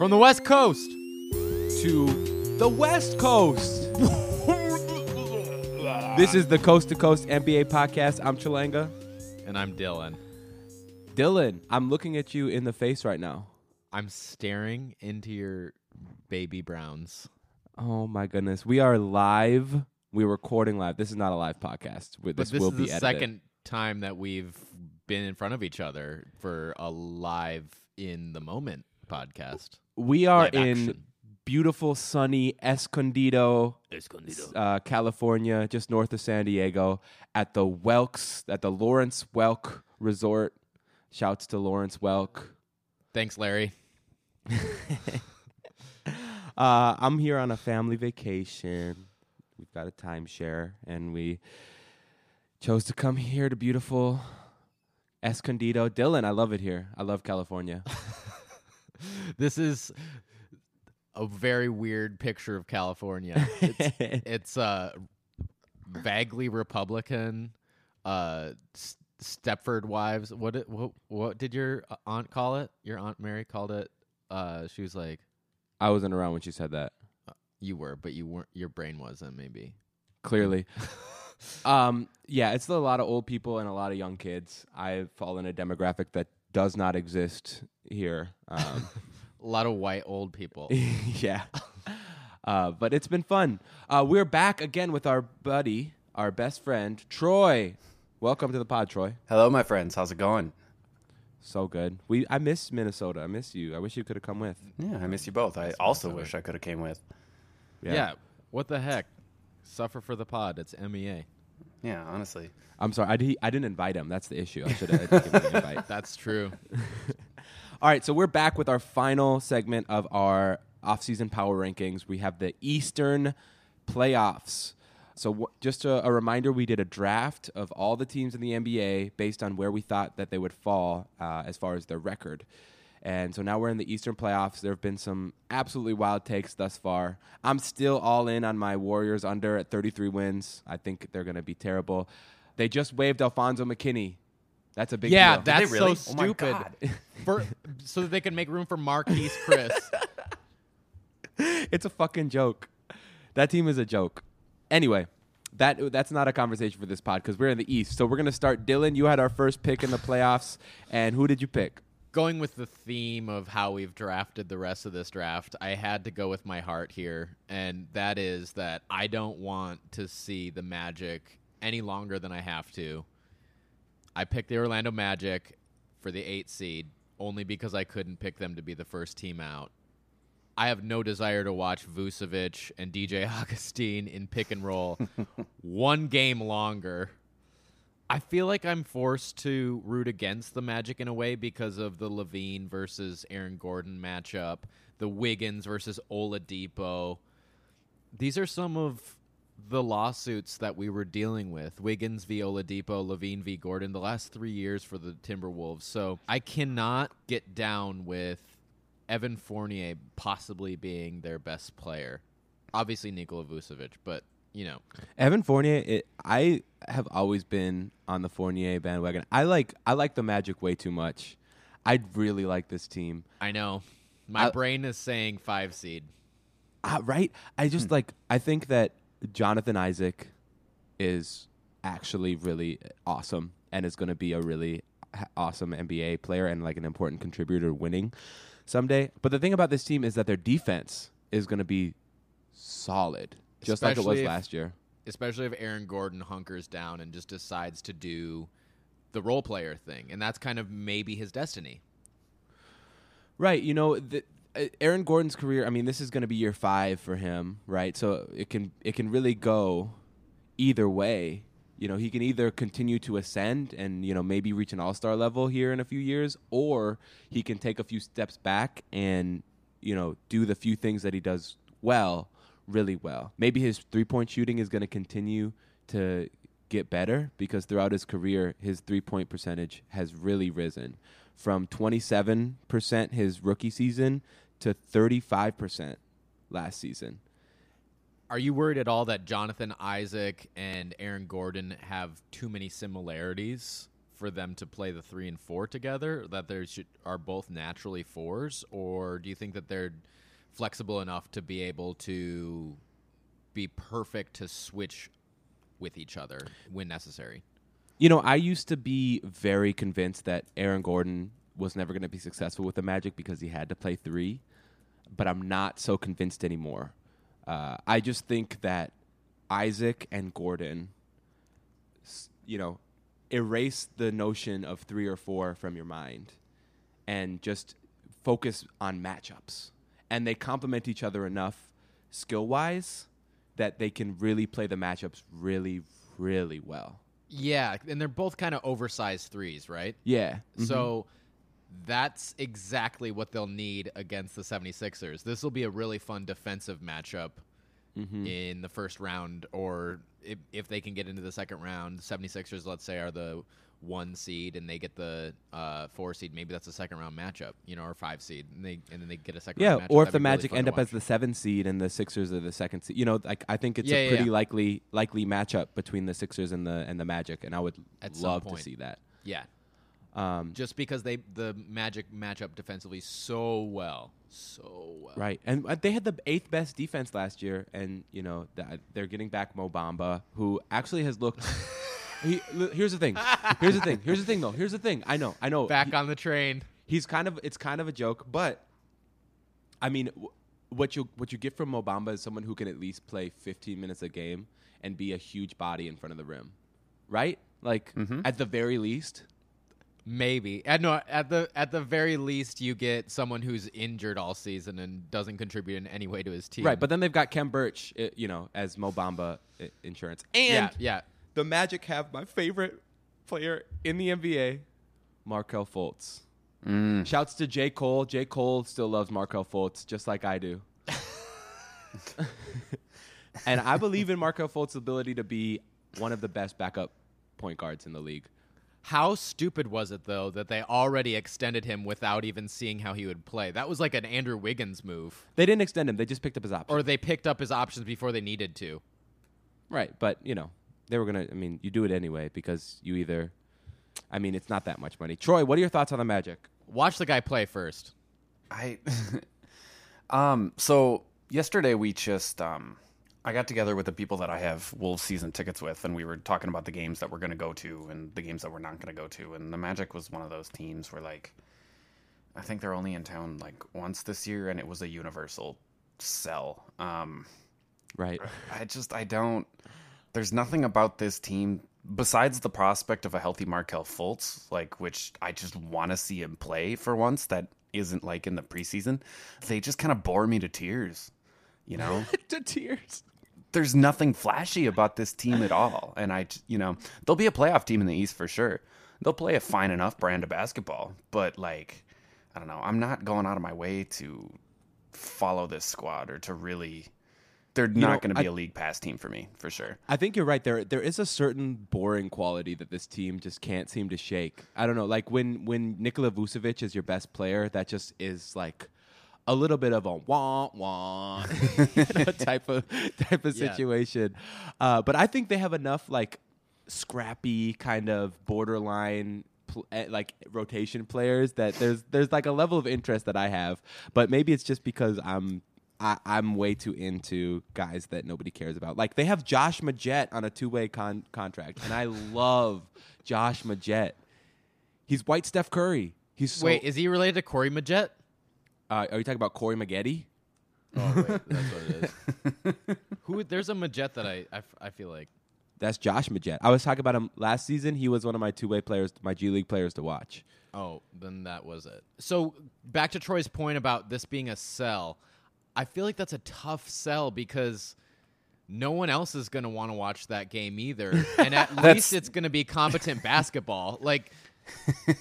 From the West Coast. to the West Coast. this is the Coast to Coast NBA podcast. I'm Chalanga. And I'm Dylan. Dylan, I'm looking at you in the face right now. I'm staring into your baby browns. Oh my goodness. We are live. We're recording live. This is not a live podcast. We- But This, this will is be the edited. second time that we've been in front of each other for a live in the moment podcast. We are Live in action. beautiful, sunny Escondido, uh, California, just north of San Diego, at the Welks, at the Lawrence Welk Resort. Shouts to Lawrence Welk. Thanks, Larry. Uh, I'm here on a family vacation. We've got a timeshare, and we chose to come here to beautiful Escondido. Dylan, I love it here. I love California. This is a very weird picture of California. It's, it's uh, vaguely Republican. Uh, S- Stepford Wives. What, did- what what did your aunt call it? Your aunt Mary called it. Uh, she was like, I wasn't around when she said that. "You were, but you weren't. Your brain wasn't. Maybe." Clearly. um, yeah, it's a lot of old people and a lot of young kids. I fall in a demographic that does not exist here. Um, A lot of white old people. yeah. Uh, but it's been fun. Uh, we're back again with our buddy, our best friend, Troy. Welcome to the pod, Troy. Hello, my friends. How's it going? So good. We I miss Minnesota. I miss you. I wish you could have come with. Yeah, I miss you both. I also wish I could have came with. yeah. What the heck? Suffer for the pod. It's E MEA. Yeah, honestly. I'm sorry. I, didn't invite him. That's the issue. I should have given an invite. That's true. All right, so we're back with our final segment of our off-season power rankings. We have the Eastern playoffs. So w- just a, a reminder, we did a draft of all the teams in the NBA based on where we thought that they would fall uh, as far as their record. And so now we're in the Eastern playoffs. There have been some absolutely wild takes thus far. I'm still all in on my Warriors under at 33 wins. I think they're going to be terrible. They just waived Alfonzo McKinnie. That's a big yeah, deal. that's really? so Oh my stupid. God. For so that they can make room for Marquese Chriss. it's a fucking joke. That team is a joke. Anyway, that that's not a conversation for this pod because we're in the East. So we're gonna start. Dylan, you had our first pick in the playoffs, and who did you pick? Going with the theme of how we've drafted the rest of this draft, I had to go with my heart here, and that is that I don't want to see the Magic any longer than I have to. I picked the Orlando Magic for the eight seed only because I couldn't pick them to be the first team out. I have no desire to watch Vucevic and DJ Augustin in pick and roll one game longer. I feel like I'm forced to root against the Magic in a way because of the LaVine versus Aaron Gordon matchup, the Wiggins versus Oladipo. These are some of the lawsuits that we were dealing with Wiggins v. Oladipo, LaVine v. Gordon, the last three years for the Timberwolves. So I cannot get down with Evan Fournier possibly being their best player. Obviously, Nikola Vucevic, but, you know, Evan Fournier. It, I have always been on the Fournier bandwagon. I like I like the Magic way too much. I really like this team. I know. My I- brain is saying five seed. Uh, right? I just like I think that Jonathan Isaac is actually really awesome and is going to be a really awesome NBA player and like an important contributor winning someday. But the thing about this team is that their defense is going to be solid, just like it was if- last year. especially if Aaron Gordon hunkers down and just decides to do the role player thing, and that's kind of maybe his destiny. Right. You know, the, uh, Aaron Gordon's career. I mean, this is going to be year five for him, right? So it can it can really go either way. You know, he can either continue to ascend and you know maybe reach an All Star level here in a few years, or he can take a few steps back and you know do the few things that he does well, really well. Maybe his three point shooting is going to continue to get better because throughout his career, his three point percentage has really risen from 27% his rookie season to 35% last season. Are you worried at all that Jonathan Isaac and Aaron Gordon have too many similarities for them to play the three and four together? That they should are both naturally fours, or do you think that they're flexible enough to be able to be perfect to switch with each other when necessary? You know, I used to be very convinced that Aaron Gordon was never going to be successful with the Magic because he had to play three, but I'm not so convinced anymore. Uh, I just think that Isaac and Gordon, you know, erase the notion of three or four from your mind and just focus on matchups. And they complement each other enough skill wise that they can really play the matchups really, really well. Yeah, and they're both kind of oversized threes, right? Yeah. Mm-hmm. So that's exactly what they'll need against the 76ers. This will be a really fun defensive matchup mm-hmm. in the first round, or if, if they can get into the second round. The 76ers, let's say, are the one seed and they get the uh, four seed. Maybe that's a second round matchup, you know, or five seed, and they and then they get a second. Yeah, round matchup. or if the be really Magic end up as the seven seed and the Sixers are the second seed, you know, like I think it's Yeah, a yeah, pretty yeah. likely likely matchup between the Sixers and the and the Magic, and I would At love to see that. yeah, Um, just because they the Magic match up defensively so well, so well. right, and uh, they had the eighth best defense last year, and you know th- they're getting back Mo Bamba, who actually has looked. he, here's the thing. Here's the thing. Here's the thing, though. Here's the thing. I know. I know. Back He- on the train. he's kind of it's kind of a joke, but I mean, w- what you what you get from Mo Bamba is someone who can at least play 15 minutes a game and be a huge body in front of the rim, right? Like at the very least. Maybe at no at the at the very least you get someone who's injured all season and doesn't contribute in any way to his team. Right, but then they've got Khem Birch, uh, you know, as Mo Bamba uh, insurance. And yeah, yeah. The Magic have my favorite player in the NBA, Markelle Fultz. Mm. Shouts to J. Cole. J. Cole still loves Markelle Fultz, just like I do. and I believe in Markelle Fultz's ability to be one of the best backup point guards in the league. How stupid was it though that they already extended him without even seeing how he would play? That was like an Andrew Wiggins move, They didn't extend him; they just picked up his option. or they picked up his options before they needed to. right, but you know, they were gonna. I mean, you do it anyway because you either. I mean, it's not that much money. Troy, what are your thoughts on the Magic? Watch the guy play first. I um so yesterday we just um I got together with the people that I have Wolves season tickets with and we were talking about the games that we're going to go to and the games that we're not going to go to and the Magic was one of those teams where like I think they're only in town like once this year and it was a universal sell. Um Right. I just I don't. There's nothing about this team besides the prospect of a healthy Markelle Fultz, like which I just want to see him play for once. That isn't like in the preseason. They just kind of bore me to tears. You know, to tears. there's nothing flashy about this team at all. And I, you know, they'll be a playoff team in the East for sure. They'll play a fine enough brand of basketball, but like, I don't know. I'm not going out of my way to follow this squad or to really. They're not going to be I- a league pass team for me for sure. I think you're right. There, there is a certain boring quality that this team just can't seem to shake. I don't know, like when when Nikola Vucevic is your best player, that just is like a little bit of a wah wah you know, type of type of Yeah. situation. Uh, but I think they have enough like scrappy kind of borderline. eh, Like rotation players, that there's there's like a level of interest that I have, but maybe it's just because I'm I, I'm way too into guys that nobody cares about. Like they have Josh Magette on a two way con- contract, and I love Josh Magette. He's white Steph Curry. He's so, Wait, is he related to Corey Maggette? uh, are you talking about Corey Maggette? Oh wait, that's what it is. Who? There's a Majet that I, I f- I feel like. That's Josh Magette. I was talking about him last season. He was one of my two way players, my G League players to watch. Oh, then that was it. So back to Troy's point about this being a sell. I feel like that's a tough sell because no one else is going to want to watch that game either, and at least it's going to be competent basketball. Like,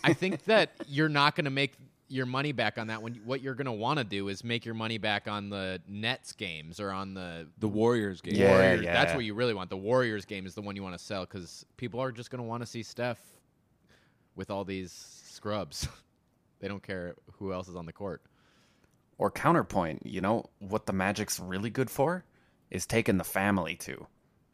I think that you're not going to make your money back on that one. What you're going to want to do is make your money back on the Nets games or on the The Warriors game. Yeah. Warriors. That's what you really want. The Warriors game is the one you want to sell because people are just going to want to see Steph with all these scrubs. they don't care who else is on the court. Or counterpoint, you know, what the Magic's really good for is taking the family to.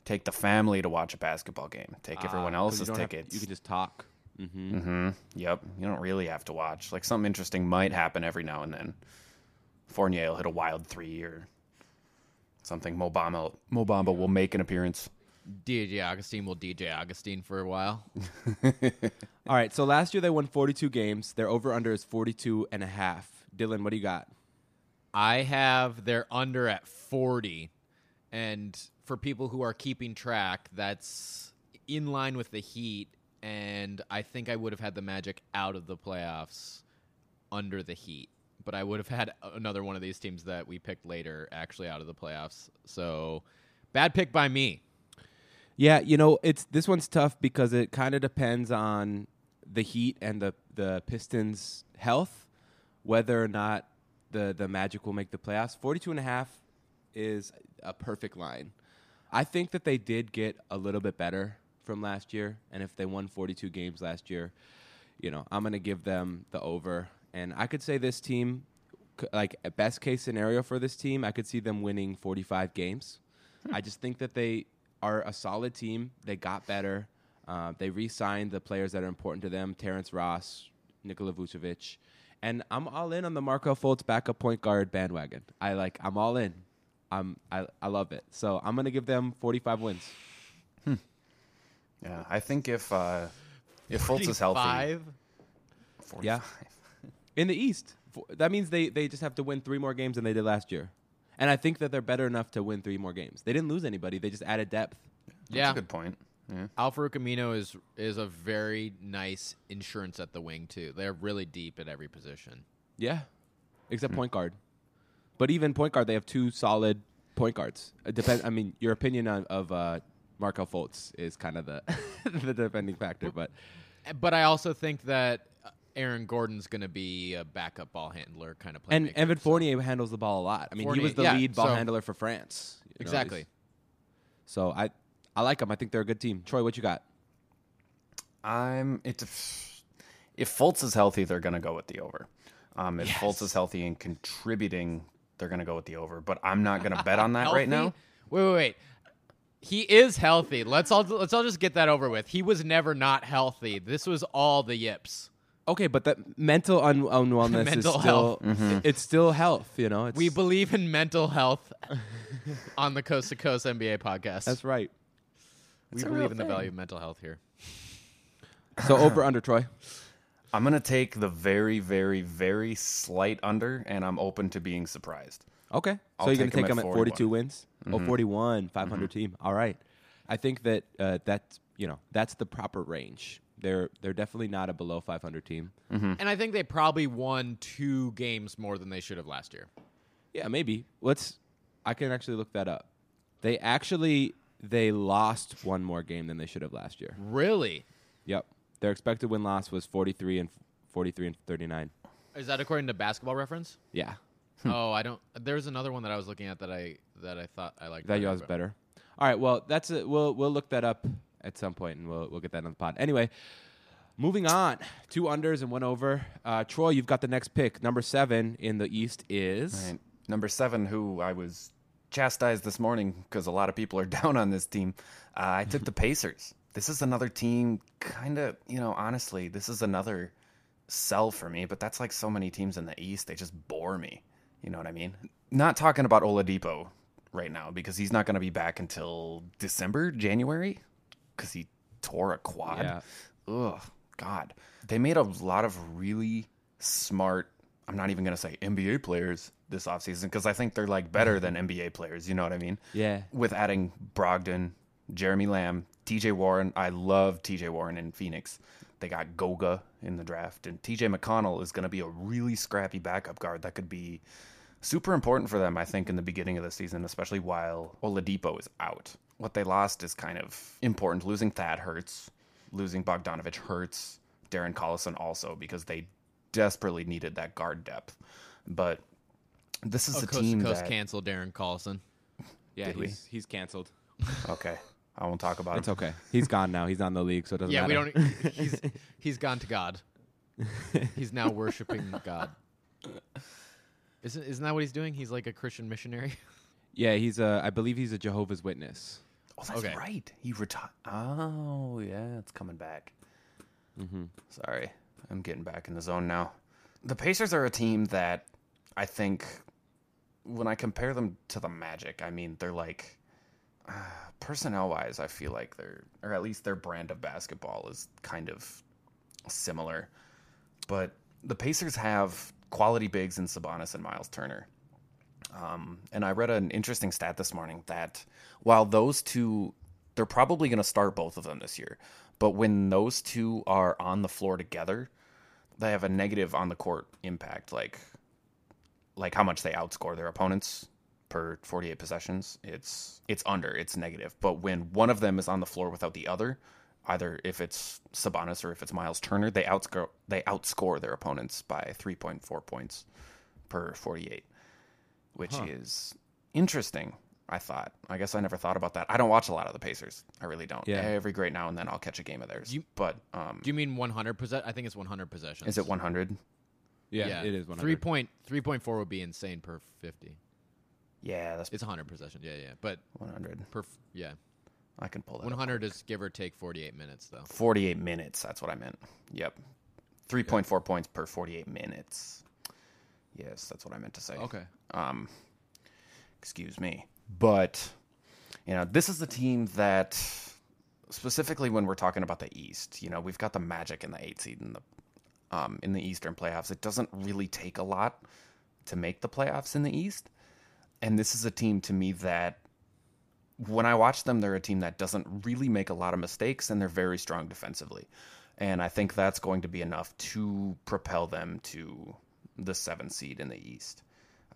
Take the family to watch a basketball game. Take everyone 'cause you else's have- tickets. you can just talk. Mm-hmm. Yep. You don't really have to watch. Like something interesting might happen every now and then. Fournier will hit a wild three or something. Mo Bamba Mobamba will make an appearance. DJ Augustin will DJ Augustin for a while. All right, so last year they won 42 games. Their over under is 42 and a half. Dylan, what do you got? I have their under at 40. And for people who are keeping track, that's in line with the Heat. And I think I would have had the Magic out of the playoffs under the Heat. But I would have had another one of these teams that we picked later actually out of the playoffs. So bad pick by me. Yeah, you know, it's this one's tough because it kind of depends on the Heat and the the Pistons' health, whether or not the the Magic will make the playoffs. 42 and a half is a perfect line. I think that they did get a little bit better from last year, and if they won 42 games last year, you know, I'm going to give them the over. And I could say this team like best case scenario for this team, I could see them winning 45 games. I just think that they are a solid team. They got better. Uh, they re-signed the players that are important to them: Terrence Ross, Nikola Vucevic, and I'm all in on the Marco Fultz backup point guard bandwagon. I like. I'm all in. I'm. I, I love it. So I'm gonna give them 45 wins. Yeah, I think if uh, if Fultz is healthy, 45? 45. Yeah. In the East, that means they they just have to win three more games than they did last year. And I think that they're better enough to win three more games. They didn't lose anybody. They just added depth. That's Yeah. a good point. Yeah. Al-Farouq Aminu is is a very nice insurance at the wing too. They're really deep at every position. Yeah, except point guard. But even point guard, they have two solid point guards. It depend. I mean, your opinion on, of uh, Markelle Fultz is kind of the the defending factor. But But I also think that uh, Aaron Gordon's going to be a backup ball handler kind of player. and Evan so- Fournier handles the ball a lot. I mean, he Fournier, was the yeah, lead ball so- handler for France. you know, Exactly. So I I like them. I think they're a good team. Troy, what you got? I'm it. If Fultz is healthy, they're going to go with the over. Um, if Fultz is healthy and contributing, they're going to go with the over. But I'm not going to bet on that right now. Wait, wait, wait. He is healthy. Let's all let's all just get that over with. He was never not healthy. This was all the yips. Okay, but that mental un- unwellness Mental is still health. it's still health. You know, it's, We believe in mental health on the Coast to Coast NBA podcast. that's right. We a believe real in the value of mental health here. So over under Troy. I'm going to take the very, very, very slight under, and I'm open to being surprised. Okay. I'll so you're gonna take them at at 42 41. wins? Oh, mm-hmm. 41, 500 mm-hmm. team. All right. I think that uh, that's, you know, that's the proper range. They're they're definitely not a below 500 team. Mm-hmm. And I think they probably won two games more than they should have last year. Yeah, maybe. Let's I can actually look that up. They actually they lost one more game than they should have last year. Really? Yep. Their expected win loss was 43 and 43 and 39. Is that according to Basketball Reference? Yeah. oh, I don't. There's another one that I was looking at that I that I thought I liked. That better, yours but- better. All right. Well, that's it. We'll we'll look that up at some point, and we'll we'll get that on the pod. Anyway, moving on. Two unders and one over. Uh, Troy, you've got the next pick. Number seven in the East is Right. Number seven, who I was chastised this morning because a lot of people are down on this team. Uh, I took the Pacers. This is another team, kind of, you know, honestly, this is another sell for me, but that's like so many teams in the East. They just bore me. You know what I mean? Not talking about Oladipo right now because he's not going to be back until December, January because he tore a quad. Yeah. Ugh, God. They made a lot of really smart, I'm not even going to say NBA players this offseason because I think they're like better mm-hmm. than NBA players. You know what I mean? yeah. With adding Brogdon, Jeremy Lamb, TJ Warren. I love TJ Warren in Phoenix. They got Goga in the draft, and TJ McConnell is going to be a really scrappy backup guard that could be super important for them, I think, in the beginning of the season, especially while Oladipo is out. What they lost is kind of important. Losing Thad hurts. Losing Bogdanovic hurts. Darren Collison also because they desperately needed that guard depth. But this is Oh, a Coast team to Coast that canceled Darren Collison. Yeah. Did we? He's, he's canceled. okay, I won't talk about it. It's okay. He's gone now. He's not in the league, so it doesn't Yeah, we matter. don't. He's he's gone to God. He's now worshiping God. Isn't isn't that what he's doing? He's like a Christian missionary. Yeah, he's a. I believe he's a Jehovah's Witness. Oh, that's Okay. right. He retired. Oh, yeah, it's coming back. Mm-hmm. Sorry, I'm getting back in the zone now. The Pacers are a team that I think when I compare them to the Magic, I mean they're like uh, personnel wise, I feel like they're or at least their brand of basketball is kind of similar. But the Pacers have quality bigs in Sabonis and Miles Turner. Um, and I read an interesting stat this morning that while those two, they're probably going to start both of them this year, but when those two are on the floor together, they have a negative on the court impact, like like how much they outscore their opponents per 48 possessions. It's it's under, it's negative. But when one of them is on the floor without the other, either if it's Sabonis or if it's Miles Turner, they outscore they outscore their opponents by 3.4 points per 48 which is interesting. I thought. I guess I never thought about that. I don't watch a lot of the Pacers. I really don't. Yeah. Every great now and then I'll catch a game of theirs. You- but um, Do you mean 100 possession? I think it's 100 possessions. is it 100? Yeah, it is one Three point three point four would be insane per 50. Yeah, that's It's 100 possession. Yeah, yeah. But 100. per f- yeah, I can pull that. 100 is give or take 48 minutes though. 48 minutes. That's what I meant. Yep. 3.4 points per 48 minutes. Yes, that's what I meant to say. Okay. Um, excuse me. But, you know, this is the team that, specifically when we're talking about the East, you know, we've got the Magic in the eight seed in the um, in the Eastern playoffs. It doesn't really take a lot to make the playoffs in the East, and this is a team to me that, when I watch them, they're a team that doesn't really make a lot of mistakes, and they're very strong defensively. And I think that's going to be enough to propel them to the seventh seed in the East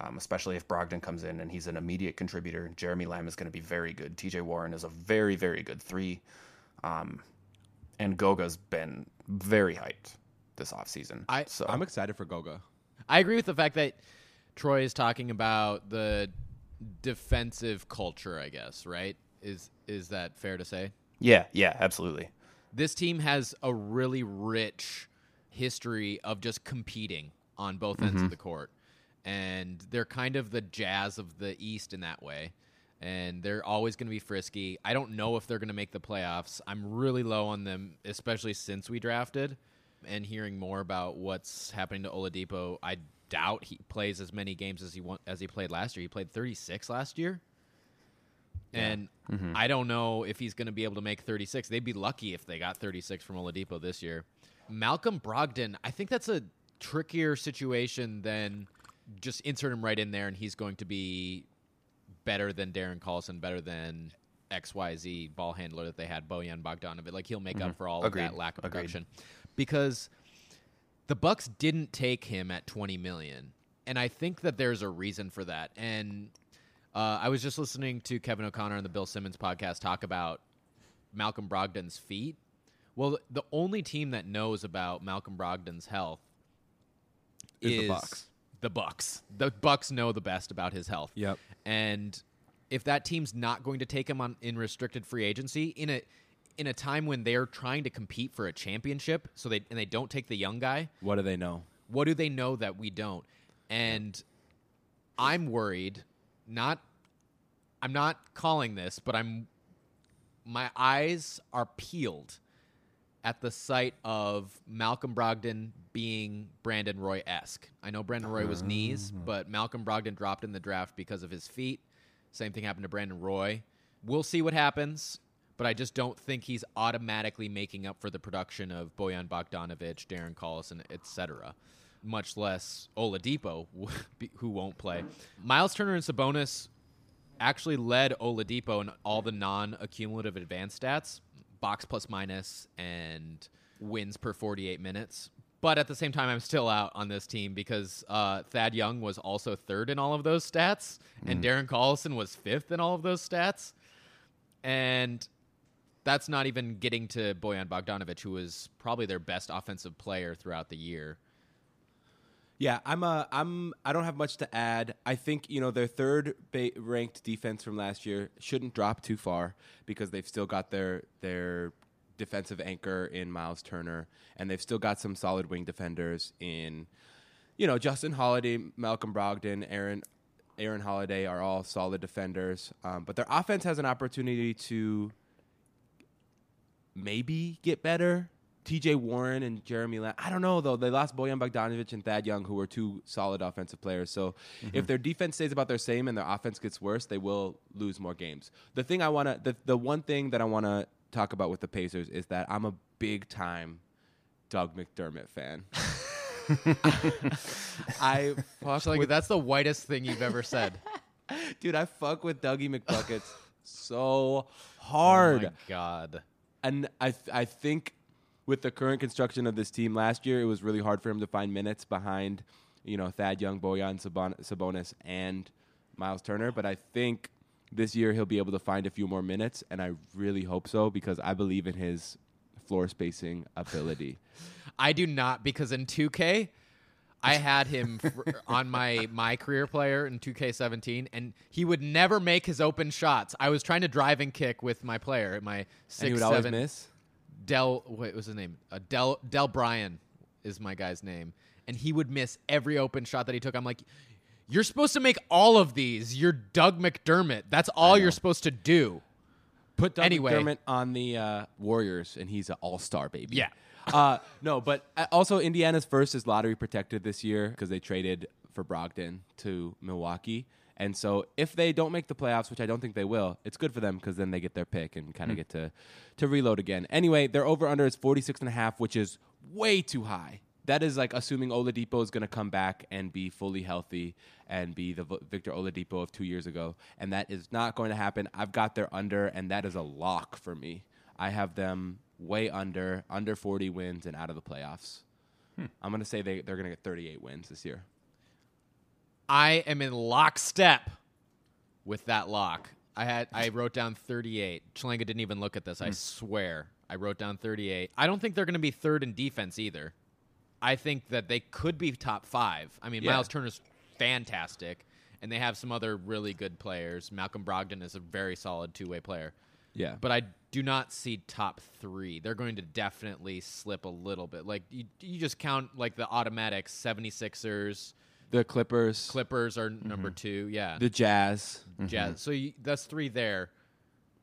um, especially if Brogdon comes in and he's an immediate contributor. Jeremy Lamb is going to be very good. TJ Warren is a very, very good three. Um, and Goga's been very hyped this offseason. I- so I'm excited for Goga. I agree with the fact that Troy is talking about the defensive culture, I guess, right? Is is that fair to say? yeah, yeah, absolutely. This team has a really rich history of just competing on both ends of the court. And they're kind of the jazz of the East in that way. And they're always going to be frisky. I don't know if they're going to make the playoffs. I'm really low on them, especially since we drafted. And hearing more about what's happening to Oladipo, I doubt he plays as many games as he want, as he played last year. He played 36 last year. And mm-hmm. I don't know if he's going to be able to make 36. They'd be lucky if they got 36 from Oladipo this year. Malcolm Brogdon, I think that's a trickier situation than just insert him right in there and he's going to be better than Darren Collison, better than XYZ ball handler that they had, Bojan Bogdanovic. Like he'll make up for all Agreed. of that lack of Agreed. production. Because the Bucks didn't take him at 20 million. And I think that there's a reason for that. And uh, I was just listening to Kevin O'Connor on the Bill Simmons podcast talk about Malcolm Brogdon's feet. Well, the only team that knows about Malcolm Brogdon's health Is is the Bucks. The Bucks. The Bucks know the best about his health. Yep. And if that team's not going to take him on in restricted free agency in a in a time when they're trying to compete for a championship, so they and they don't take the young guy, What do they know? what do they know that we don't? And I'm worried. Not, I'm not calling this, but I'm. My eyes are peeled at the sight of Malcolm Brogdon being Brandon Roy esque. I know Brandon Roy was knees, mm. but Malcolm Brogdon dropped in the draft because of his feet. Same thing happened to Brandon Roy. We'll see what happens, but I just don't think he's automatically making up for the production of Bojan Bogdanovic, Darren Collison, etc. Much less Oladipo, who won't play. Miles Turner and Sabonis actually led Oladipo in all the non-accumulative advanced stats, box plus minus and wins per 48 minutes. But at the same time, I'm still out on this team because uh, Thad Young was also third in all of those stats, and Darren Collison was fifth in all of those stats. And that's not even getting to Bojan Bogdanovic, who was probably their best offensive player throughout the year. Yeah, I'm a I'm I don't have much to add. I think you know their third ba- ranked defense from last year shouldn't drop too far because they've still got their their defensive anchor in Miles Turner and they've still got some solid wing defenders in you know Justin Holiday, Malcolm Brogdon, Aaron Aaron Holiday are all solid defenders, um, but their offense has an opportunity to maybe get better T.J. Warren and Jeremy Lamb. I don't know though. They lost Bojan Bogdanovic and Thad Young, who were two solid offensive players. So if mm-hmm. their defense stays about their same and their offense gets worse, they will lose more games. The thing I want to, the, the one thing that I want to talk about with the Pacers is that I'm a big time Doug McDermott fan. I fuck like with that's the whitest thing you've ever said. dude. I fuck with Dougie McBuckets so hard. Oh my God. and I th- I think with the current construction of this team last year, it was really hard for him to find minutes behind, you know, Thad Young, Sabon- Sabonis, and Miles Turner. But I think this year he'll be able to find a few more minutes, and I really hope so because I believe in his floor spacing ability. I do not because in 2K, I had him fr- on my my career player in 2K17, and he would never make his open shots. I was trying to drive and kick with my player, at my and six he would always seven miss. Del. What was his name? Uh, Del Del Bryan is my guy's name, and he would miss every open shot that he took. I'm like. You're supposed to make all of these. You're Doug McDermott. That's all you're supposed to do. Put Doug Anyway. McDermott on the uh, Warriors, and he's an all-star baby. Yeah. uh, no, but uh, also Indiana's first is lottery protected this year because they traded for Brogdon to Milwaukee. And so if they don't make the playoffs, which I don't think they will, it's good for them because then they get their pick and kind of hmm. get to, to reload again. Anyway, their over-under is 46 and a half, which is way too high. That is like assuming Oladipo is going to come back and be fully healthy and be the Victor Oladipo of two years ago, and that is not going to happen. I've got their under, and that is a lock for me. I have them way under, under 40 wins and out of the playoffs. Hmm. I'm going to say they, they're going to get 38 wins this year. I am in lockstep with that lock. I had I wrote down 38. Chalanga didn't even look at this. I hmm. swear. I wrote down 38. I don't think they're going to be third in defense either. I think that they could be top 5. I mean, Yeah. Miles Turner's fantastic and they have some other really good players. Malcolm Brogdon is a very solid two-way player. Yeah. But I do not see top 3. They're going to definitely slip a little bit. Like you, you just count like the automatic 76ers, the Clippers, Clippers are number 2. Yeah. the Jazz, Jazz. So you, that's three there.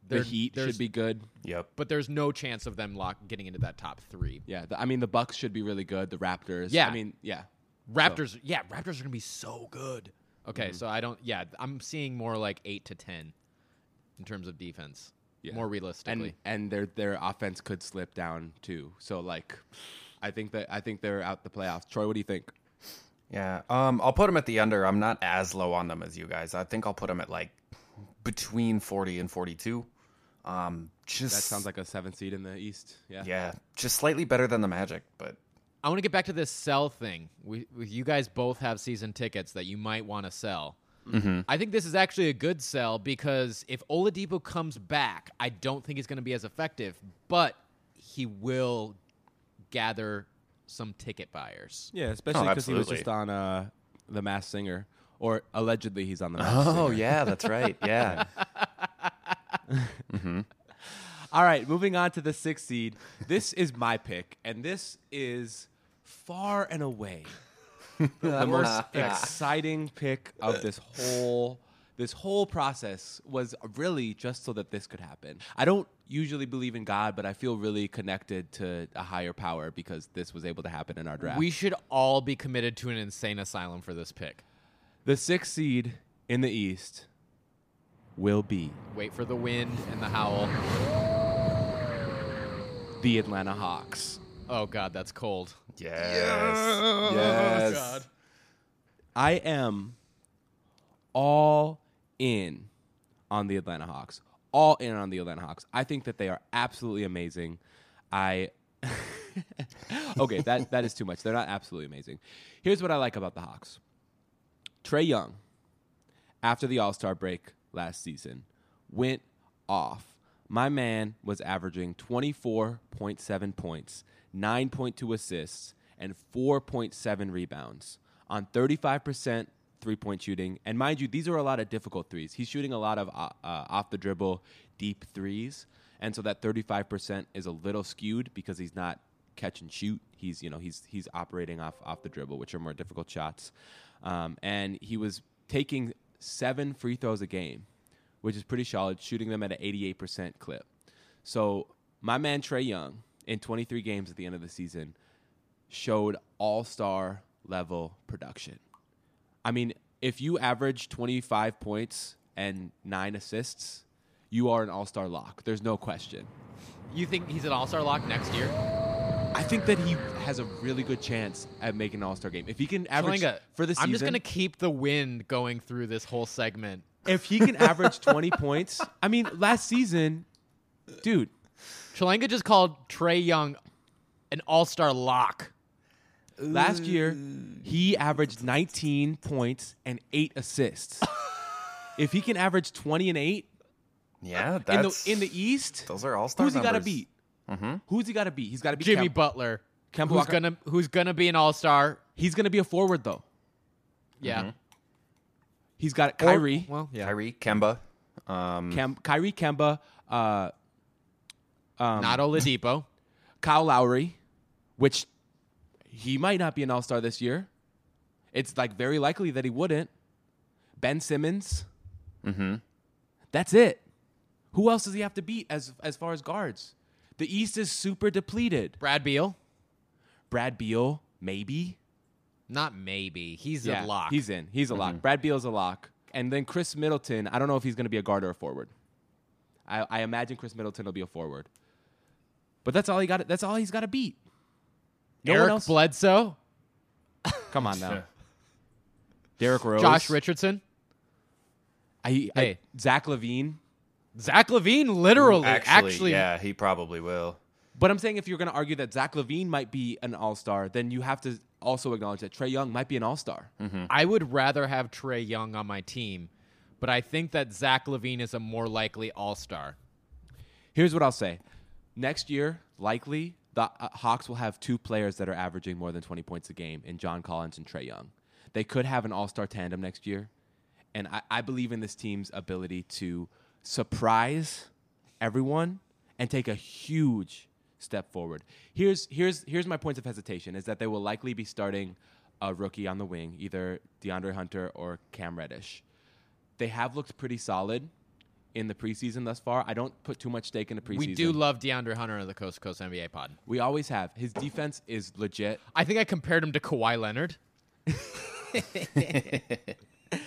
the There- Heat there's- should be good. Yep. but there's no chance of them lock getting into that top three. Yeah. The, I mean, the Bucks should be really good. The Raptors. Yeah. I mean, yeah. Raptors, yeah, Raptors are gonna be so good. Okay, Mm-hmm. so I don't. Yeah, I'm seeing more like eight to ten in terms of defense. Yeah. More realistically, and and their their offense could slip down too. So like, I think that I think they're out the playoffs. Troy, what do you think? Yeah. Um, I'll put them at the under. I'm not as low on them as you guys. I think I'll put them at like between 40 and 42. Um, just That sounds like a seven seed in the East. Yeah. yeah, just slightly better than the Magic, but I want to get back to this sell thing. We, we, you guys both have season tickets that you might want to sell. Mm-hmm. I think this is actually a good sell because if Oladipo comes back, I don't think he's going to be as effective, but he will gather some ticket buyers. Yeah, especially because he was just on uh, the Masked Singer, or allegedly he's on the Masked Singer. oh Singer. yeah, that's right. Yeah. All right, moving on to the sixth seed. This is my pick, and this is far and away the most exciting pick of this whole this whole process was really just so that this could happen. I don't usually believe in God, but I feel really connected to a higher power because this was able to happen in our draft. We should all be committed to an insane asylum for this pick. the sixth seed in the East will be Wait for the wind and the howl. the Atlanta Hawks. Oh god, that's cold. Yes. Yes. Yes. God. I am all in on the Atlanta Hawks. All in on the Atlanta Hawks. I think that they are absolutely amazing. I okay, that that is too much. They're not absolutely amazing. Here's what I like about the Hawks. Trae Young, after the All Star break last season, went off. My man was averaging 24.7 points, 9.2 assists, and 4.7 rebounds on 35% three point shooting. And mind you, these are a lot of difficult threes. He's shooting a lot of uh, uh, off the dribble, deep threes. And so that 35% is a little skewed because he's not catch and shoot. He's you know he's he's operating off off the dribble, which are more difficult shots. Um, and he was taking seven free throws a game, which is pretty solid, shooting them at an 88% clip. So my man Trae Young in 23 games at the end of the season showed all star level production. I mean, if you average 25 points and nine assists, you are an all star lock. There's no question. You think he's an All Star lock next year? I think that he has a really good chance at making an all star game. If he can average Schlinga, for the season, I'm just gonna keep the wind going through this whole segment. if he can average 20 points, I mean, last season, dude, Shalenga just called Trae Young an All Star lock. Last year he averaged 19 points and eight assists. if he can average 20 and eight Yeah, in that's the in the East, those are all stars. who's he got to beat? Who's he got to beat? He's got to beat Jimmy Kemba. Butler, Kemba who's Walker. gonna who's gonna be an All Star. He's going to be a forward though. Yeah, He's got Or- Kyrie, well, yeah, Kyrie, Kemba. Um, Kem, Kyrie Kemba, uh, um, not Oladipo. Kyle Lowry, which he might not be an All Star this year. It's like very likely that he wouldn't. Ben Simmons. mhm. That's it. Who else does he have to beat as as far as guards? The East is super depleted. Brad Beal, Brad Beal, maybe. not maybe. He's Yeah, a lock. He's in. He's a lock. Brad Beal's a lock. And then Khris Middleton, I don't know if he's going to be a guard or a forward. I, I imagine Khris Middleton will be a forward. But that's all he got. That's all he's got to beat. No Eric one else. Bledsoe, Come on now. Derrick Rose. Josh Richardson, I, I, Hey. Zach LaVine. Zach LaVine. Literally, actually, actually, yeah, he probably will. But I'm saying if you're going to argue that Zach LaVine might be an all star, then you have to also acknowledge that Trae Young might be an all star. Mm-hmm. I would rather have Trae Young on my team, but I think that Zach Levine is a more likely All Star. Here's what I'll say: next year, likely the uh, Hawks will have two players that are averaging more than 20 points a game in John Collins and Trae Young. They could have an all star tandem next year, and I, I believe in this team's ability to surprise everyone and take a huge step forward. Here's here's here's my points of hesitation: is that they will likely be starting a rookie on the wing, either DeAndre Hunter or Cam Reddish. They have looked pretty solid in the preseason thus far. I don't put too much stake in the preseason. We do love DeAndre Hunter on the Coast to Coast NBA pod. We always have. His defense is legit. I think I compared him to Kawhi Leonard.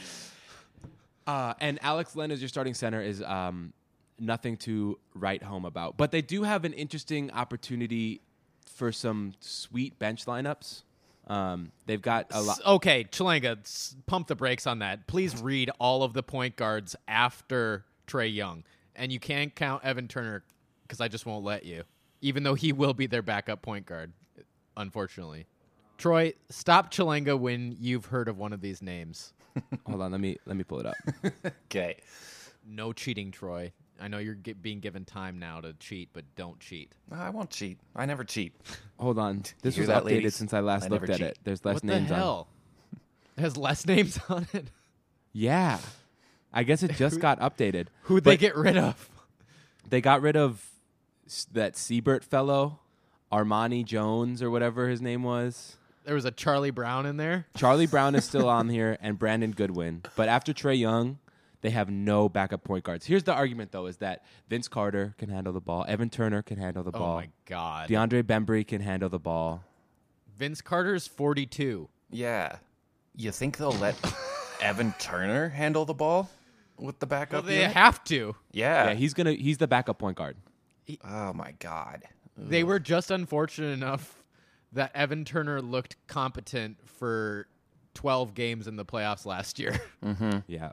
Uh, and Alex Len as your starting center is um, nothing to write home about. But they do have an interesting opportunity for some sweet bench lineups. Um, they've got a lot. Okay, Chalanga, pump the brakes on that. Please read all of the point guards after Trae Young. And you can't count Evan Turner because I just won't let you, even though he will be their backup point guard, unfortunately. Troy, stop Chalanga when you've heard of one of these names. Hold on, let me let me pull it up. Okay. No cheating, Troy. I know you're gi- being given time now to cheat, but don't cheat. I won't cheat. I never cheat. Hold on, this was that, updated ladies? since I last I looked at cheat. it. There's less what names the on. hell? It has less names on it. Yeah, I guess it just got updated. Who'd they get rid of? They got rid of s- that Sibert fellow, Armani Jones or whatever his name was. There was a Charlie Brown in there. Charlie Brown is still on here and Brandon Goodwin. But after Trae Young, they have no backup point guards. Here's the argument though: is that Vince Carter can handle the ball, Evan Turner can handle the ball. Oh ball, my God. DeAndre Bembry can handle the ball. Vince Carter's 42. Yeah. You think they'll let Evan Turner handle the ball with the Well, backup? they unit? have to. yeah. Yeah, he's gonna he's the backup point guard. oh my god. They were just unfortunate enough that Evan Turner looked competent for 12 games in the playoffs last year mm-hmm. Yeah.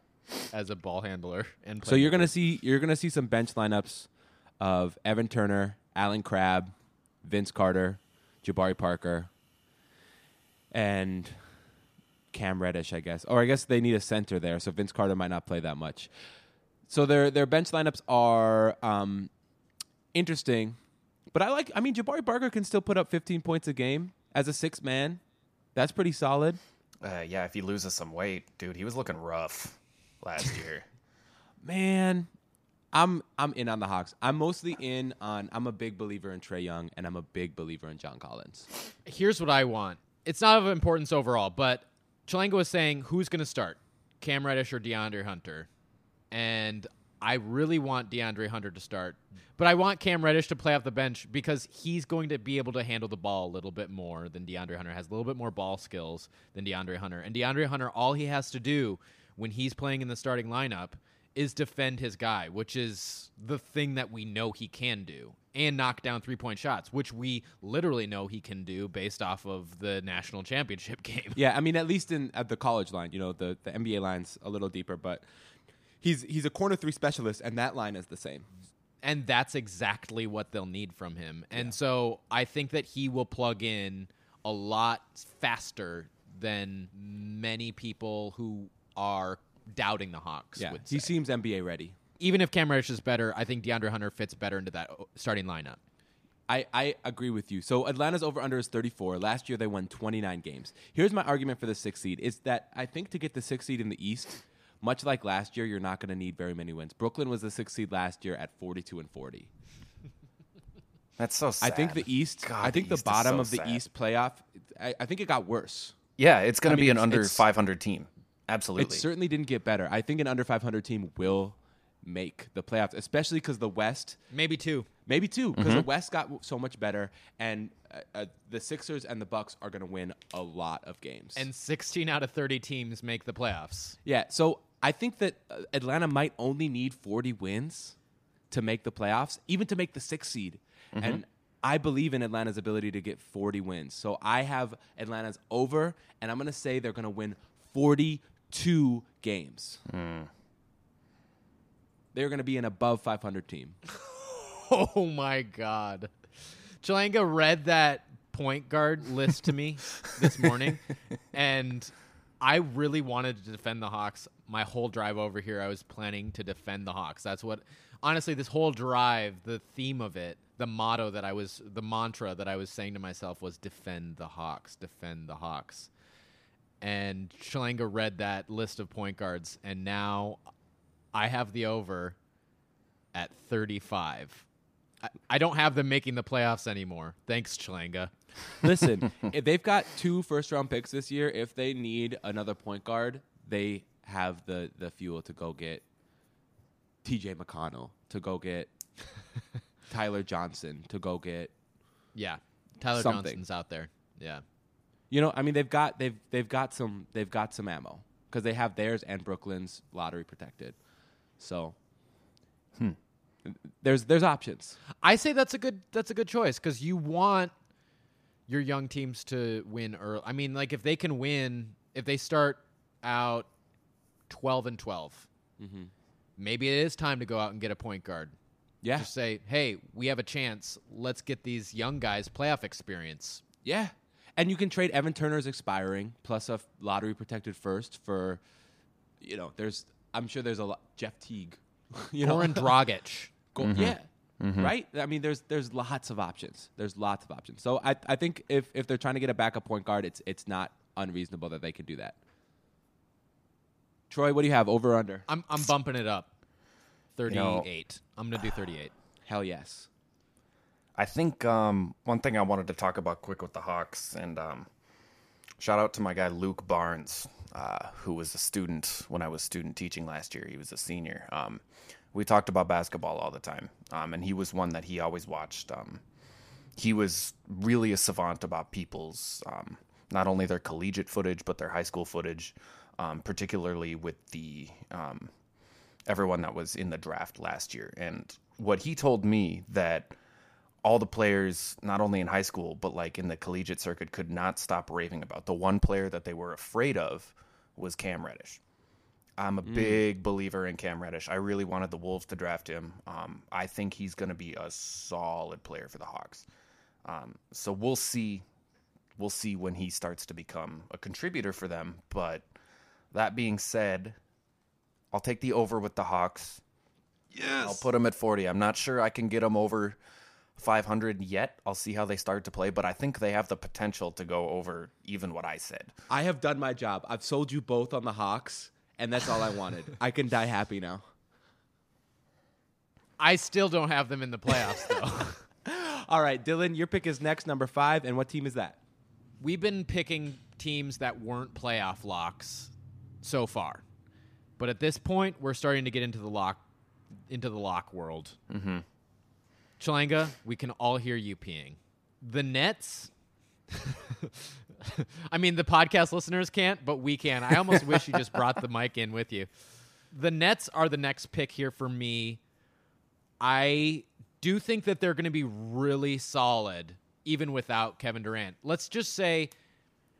as a ball handler. And So you're gonna see you're gonna see some bench lineups of Evan Turner, Allen Crabbe, Vince Carter, Jabari Parker, and Cam Reddish, I guess. Or I guess they need a center there, so Vince Carter might not play that much. So their their bench lineups are um, interesting, but I like. I mean, Jabari Parker can still put up 15 points a game as a six man. That's pretty solid. Uh, yeah, if he loses some weight, dude, he was looking rough last year. Man, I'm I'm in on the Hawks. I'm mostly in on. I'm a big believer in Trae Young, and I'm a big believer in John Collins. Here's what I want. It's not of importance overall, but Chalango was saying who's going to start, Cam Reddish or DeAndre Hunter, and I really want DeAndre Hunter to start, but I want Cam Reddish to play off the bench because he's going to be able to handle the ball a little bit more than DeAndre Hunter has a little bit more ball skills than DeAndre Hunter. And DeAndre Hunter, all he has to do when he's playing in the starting lineup is defend his guy, which is the thing that we know he can do, and knock down three point shots, which we literally know he can do based off of the national championship game. Yeah, I mean, at least in at the college line, you know, the, the NBA line's a little deeper, but he's he's a corner three specialist, and that line is the same. and that's exactly what they'll need from him. And so I think that he will plug in a lot faster than many people who are doubting the Hawks Yeah, would he seems NBA ready. Even if Cam Reddish is better, I think DeAndre Hunter fits better into that uh, starting lineup. I, I agree with you. So Atlanta's over under is 34. Last year they won 29 games. Here's my argument for the sixth seed is that I think to get the sixth seed in the East, much like last year, you're not going to need very many wins. Brooklyn was the sixth seed last year at 42 and 40. That's so sad. I think the East, God, I think the, East is bottom so of the sad. East playoff, I, I think it got worse. Yeah, it's going I to be an under 500 team. Absolutely. It certainly didn't get better. I think an under 500 team will make the playoffs, especially because the West Maybe two. Maybe two, because Mm-hmm. the West got so much better, and uh, uh, the Sixers and the Bucks are going to win a lot of games. And 16 out of 30 teams make the playoffs. yeah, so I think that uh, Atlanta might only need 40 wins to make the playoffs, even to make the sixth seed. Mm-hmm. And I believe in Atlanta's ability to get 40 wins. So I have Atlanta's over, and I'm going to say they're going to win 42 games. Hmm. They're going to be an above 500 team. Oh my god. Chalanga read that point guard list to me this morning and I really wanted to defend the Hawks. My whole drive over here I was planning to defend the Hawks. That's what honestly this whole drive, the theme of it, the motto that I was the mantra that I was saying to myself was defend the Hawks, defend the Hawks. And Chalanga read that list of point guards and now I have the over at 35. I, I don't have them making the playoffs anymore. Thanks, Chalanga. Listen, if they've got two first round picks this year. If they need another point guard, they have the the fuel to go get T.J. McConnell, to go get Tyler Johnson, to go get Yeah, Tyler Something. Johnson's out there. Yeah, you know. I mean, they've got they've they've got some they've got some ammo because they have theirs and Brooklyn's lottery protected. So. Hmm. There's there's options. I say that's a good that's a good choice because you want your young teams to win early. I mean, like if they can win, if they start out twelve and 12 mm-hmm. maybe it is time to go out and get a point guard. Yeah, Just say, hey, we have a chance. Let's get these young guys playoff experience. Yeah. And you can trade Evan Turner's expiring plus a lottery protected first for, you know, there's, I'm sure there's a lot, Jeff Teague. You know, Goran Dragic. Go, mm-hmm. yeah. Mm-hmm. Right? I mean, there's there's lots of options. There's lots of options. So I, I think if, if they're trying to get a backup point guard, it's it's not unreasonable that they can do that. Troy, what do you have? Over or under? I'm I'm bumping it up. You know- 38. I'm going to do 38. Hell yes. I think um, one thing I wanted to talk about quick with the Hawks, and um, shout out to my guy Luke Barnes, uh, who was a student when I was student teaching last year. He was a senior. Um, we talked about basketball all the time, um, and he was one that he always watched. Um, he was really a savant about people's um, not only their collegiate footage but their high school footage, particularly with the everyone that was in the draft last year. And what he told me that all the players, not only in high school but like in the collegiate circuit, could not stop raving about. The one player that they were afraid of was Cam Reddish. I'm a big believer in Cam Reddish. I really wanted the Wolves to draft him. Um, I think he's going to be a solid player for the Hawks. Um, so we'll see. We'll see when he starts to become a contributor for them. But that being said, I'll take the over with the Hawks. Yes. I'll put him at 40. I'm not sure I can get him over 500 yet. I'll see how they start to play, but I think they have the potential to go over even what I said. I have done my job. I've sold you both on the Hawks, and that's all I wanted. I can die happy now. I still don't have them in the playoffs, though. All right, Dylan, your pick is next, number five, and what team is that? We've been picking teams that weren't playoff locks so far. But at this point, we're starting to get into the lock into the lock world. Mm-hmm. Chalanga, we can all hear you peeing. The Nets. I mean, the podcast listeners can't, but we can. I almost wish you just brought the mic in with you. The Nets are the next pick here for me. I do think that they're going to be really solid even without Kevin Durant. Let's just say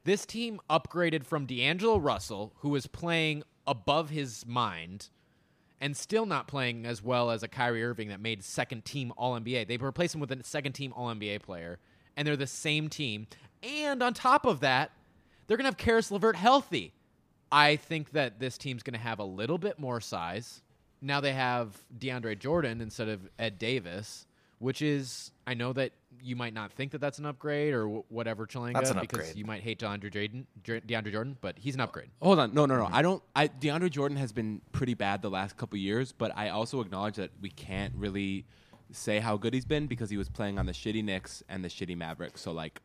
this team upgraded from D'Angelo Russell, who was playing above his mind and still not playing as well as a Kyrie Irving that made second team All NBA. They replaced him with a second team All NBA player, and they're the same team. And on top of that, they're going to have Caris LeVert healthy. I think that this team's going to have a little bit more size. Now they have DeAndre Jordan instead of Ed Davis, which is I know that you might not think that that's an upgrade or w- whatever, Chalanga, That's an because upgrade. you might hate DeAndre Jordan, DeAndre Jordan, but he's an upgrade. Oh, hold on, no, no, no. Mm-hmm. I don't. I DeAndre Jordan has been pretty bad the last couple years, but I also acknowledge that we can't really say how good he's been because he was playing on the shitty Knicks and the shitty Mavericks. So like,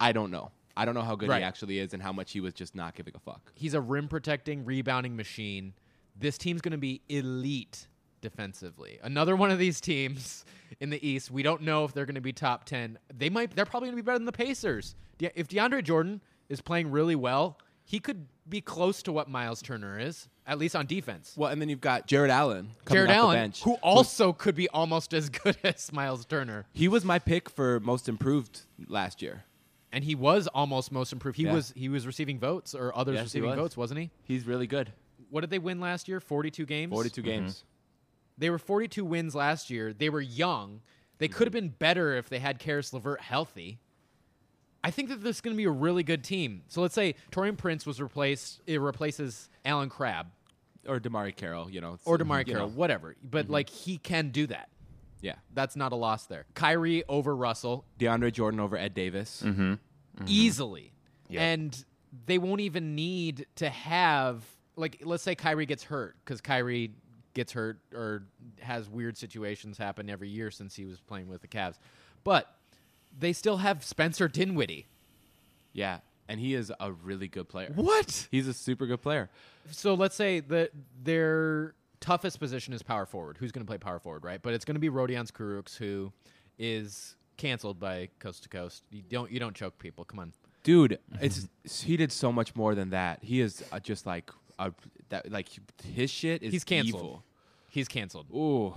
I don't know. I don't know how good Right. he actually is and how much he was just not giving a fuck. He's a rim protecting, rebounding machine. This team's going to be elite defensively. Another one of these teams in the East. We don't know if they're going to be top ten. They might. They're probably going to be better than the Pacers. De- if DeAndre Jordan is playing really well, he could be close to what Miles Turner is, at least on defense. Well, and then you've got Jarrett Allen, coming Jarrett off Allen, the bench, who also could be almost as good as Miles Turner, he was my pick for most improved last year. and he was almost most improved. He Yeah. was he was receiving votes or others Yes, receiving was. votes, wasn't he? He's really good. What did they win last year? Forty-two games. 42 games. Mm-hmm. They were 42 wins last year. They were young. They could have mm-hmm. been better if they had Caris LeVert healthy. I think that this is going to be a really good team. So let's say Taurean Prince was replaced. It replaces Allen Crabbe Or DeMarre Carroll, you know, or DeMarre you Carroll, know, whatever. But mm-hmm. like he can do that. yeah. That's not a loss there. Kyrie over Russell DeAndre Jordan over Ed Davis. Mm-hmm. easily, Yep. and they won't even need to have like let's say Kyrie gets hurt because Kyrie gets hurt or has weird situations happen every year since he was playing with the Cavs, but they still have Spencer Dinwiddie. Yeah, and he is a really good player. What? He's a super good player. So let's say that their toughest position is power forward. Who's going to play power forward, right? But it's going to be Rodion Kurucs, who is canceled by Coast to Coast. You don't you don't choke people. Come on. Dude, it's he did so much more than that. He is uh, just like that like his shit is He's canceled. evil. He's canceled. Ooh.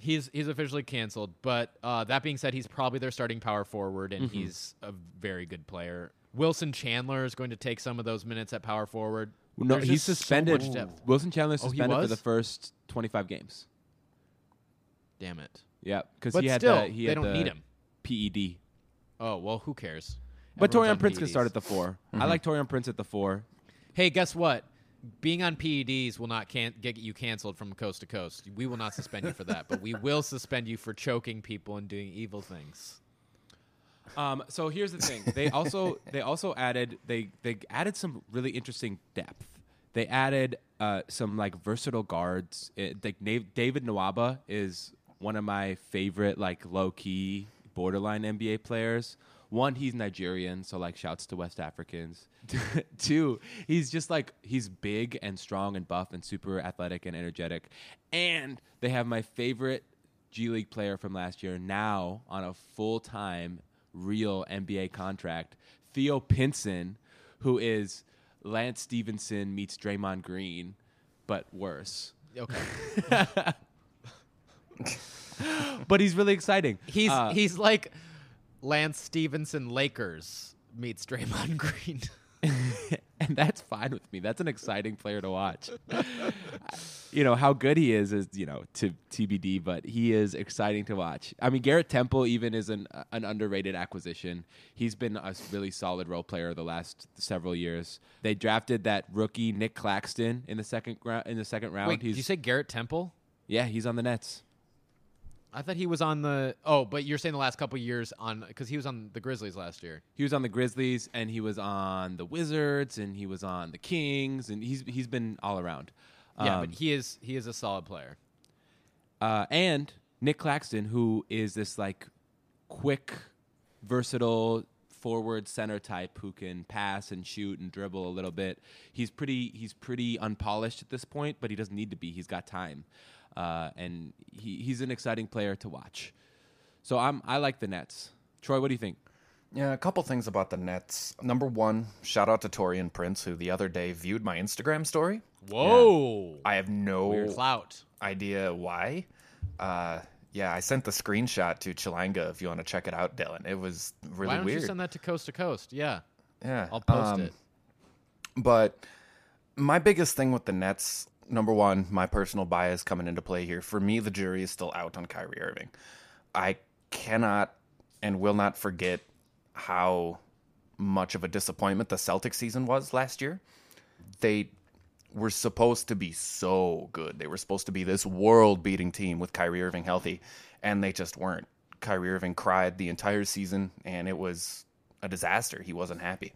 He's he's officially canceled. But uh, that being said, he's probably their starting power forward, and he's a very good player. Wilson Chandler is going to take some of those minutes at power forward. No, There's he's just so suspended. Wilson Chandler is Oh, suspended for the first 25 games. Damn it! Yeah, because he had still, the, he they had don't the need him. PED. Oh well, who cares? But Everyone's Taurean Prince can start at the 4 I like Taurean Prince at the four. Hey, guess what? Being on PEDs will not can- get you canceled from coast to coast. We will not suspend you for that, but we will suspend you for choking people and doing evil things. Um, so here's the thing. They also they also added they they added some really interesting depth. They added uh, some like versatile guards. It, like David Nwaba is one of my favorite like low key borderline NBA players. One, he's Nigerian, so like shouts to West Africans. Two, he's just like he's big and strong and buff and super athletic and energetic. And they have my favorite G League player from last year now on a full time real NBA contract, Theo Pinson, who is Lance Stephenson meets Draymond Green, but worse. Okay. But he's really exciting. He's Uh, he's like Lance Stephenson Lakers meets Draymond Green. and that's fine with me. That's an exciting player to watch. you know how good he is is you know to TBD, but he is exciting to watch. I mean, Garrett Temple even is an uh, an underrated acquisition. He's been a really solid role player the last several years. They drafted that rookie Nick Claxton in the second round. In the second round, Wait, he's did you say Garrett Temple? yeah, he's on the Nets. I thought he was on the. Oh, but you're saying the last couple years on because he was on the Grizzlies last year. He was on the Grizzlies and he was on the Wizards and he was on the Kings and he's he's been all around. Yeah, Um, but he is he is a solid player. uh, and Nick Claxton, who is this like quick, versatile forward center type who can pass and shoot and dribble a little bit. He's pretty he's pretty unpolished at this point, but he doesn't need to be. He's got time. Uh, and he, he's an exciting player to watch. So I'm I like the Nets. Troy, what do you think? Yeah, a couple things about the Nets. Number one, shout out to Taurean Prince, who the other day viewed my Instagram story. Whoa. I have no Clout. idea why. Uh, yeah, I sent the screenshot to Chilanga if you want to check it out, Dylan. It was really weird. Why don't weird. you send that to coast to coast? Yeah. yeah, I'll post um, it. But my biggest thing with the Nets, number one, my personal bias coming into play here. For me, the jury is still out on Kyrie Irving. I cannot and will not forget how much of a disappointment the Celtics season was last year. They were supposed to be so good. They were supposed to be this world beating team with Kyrie Irving healthy, and they just weren't. Kyrie Irving cried the entire season, and it was a disaster. He wasn't happy.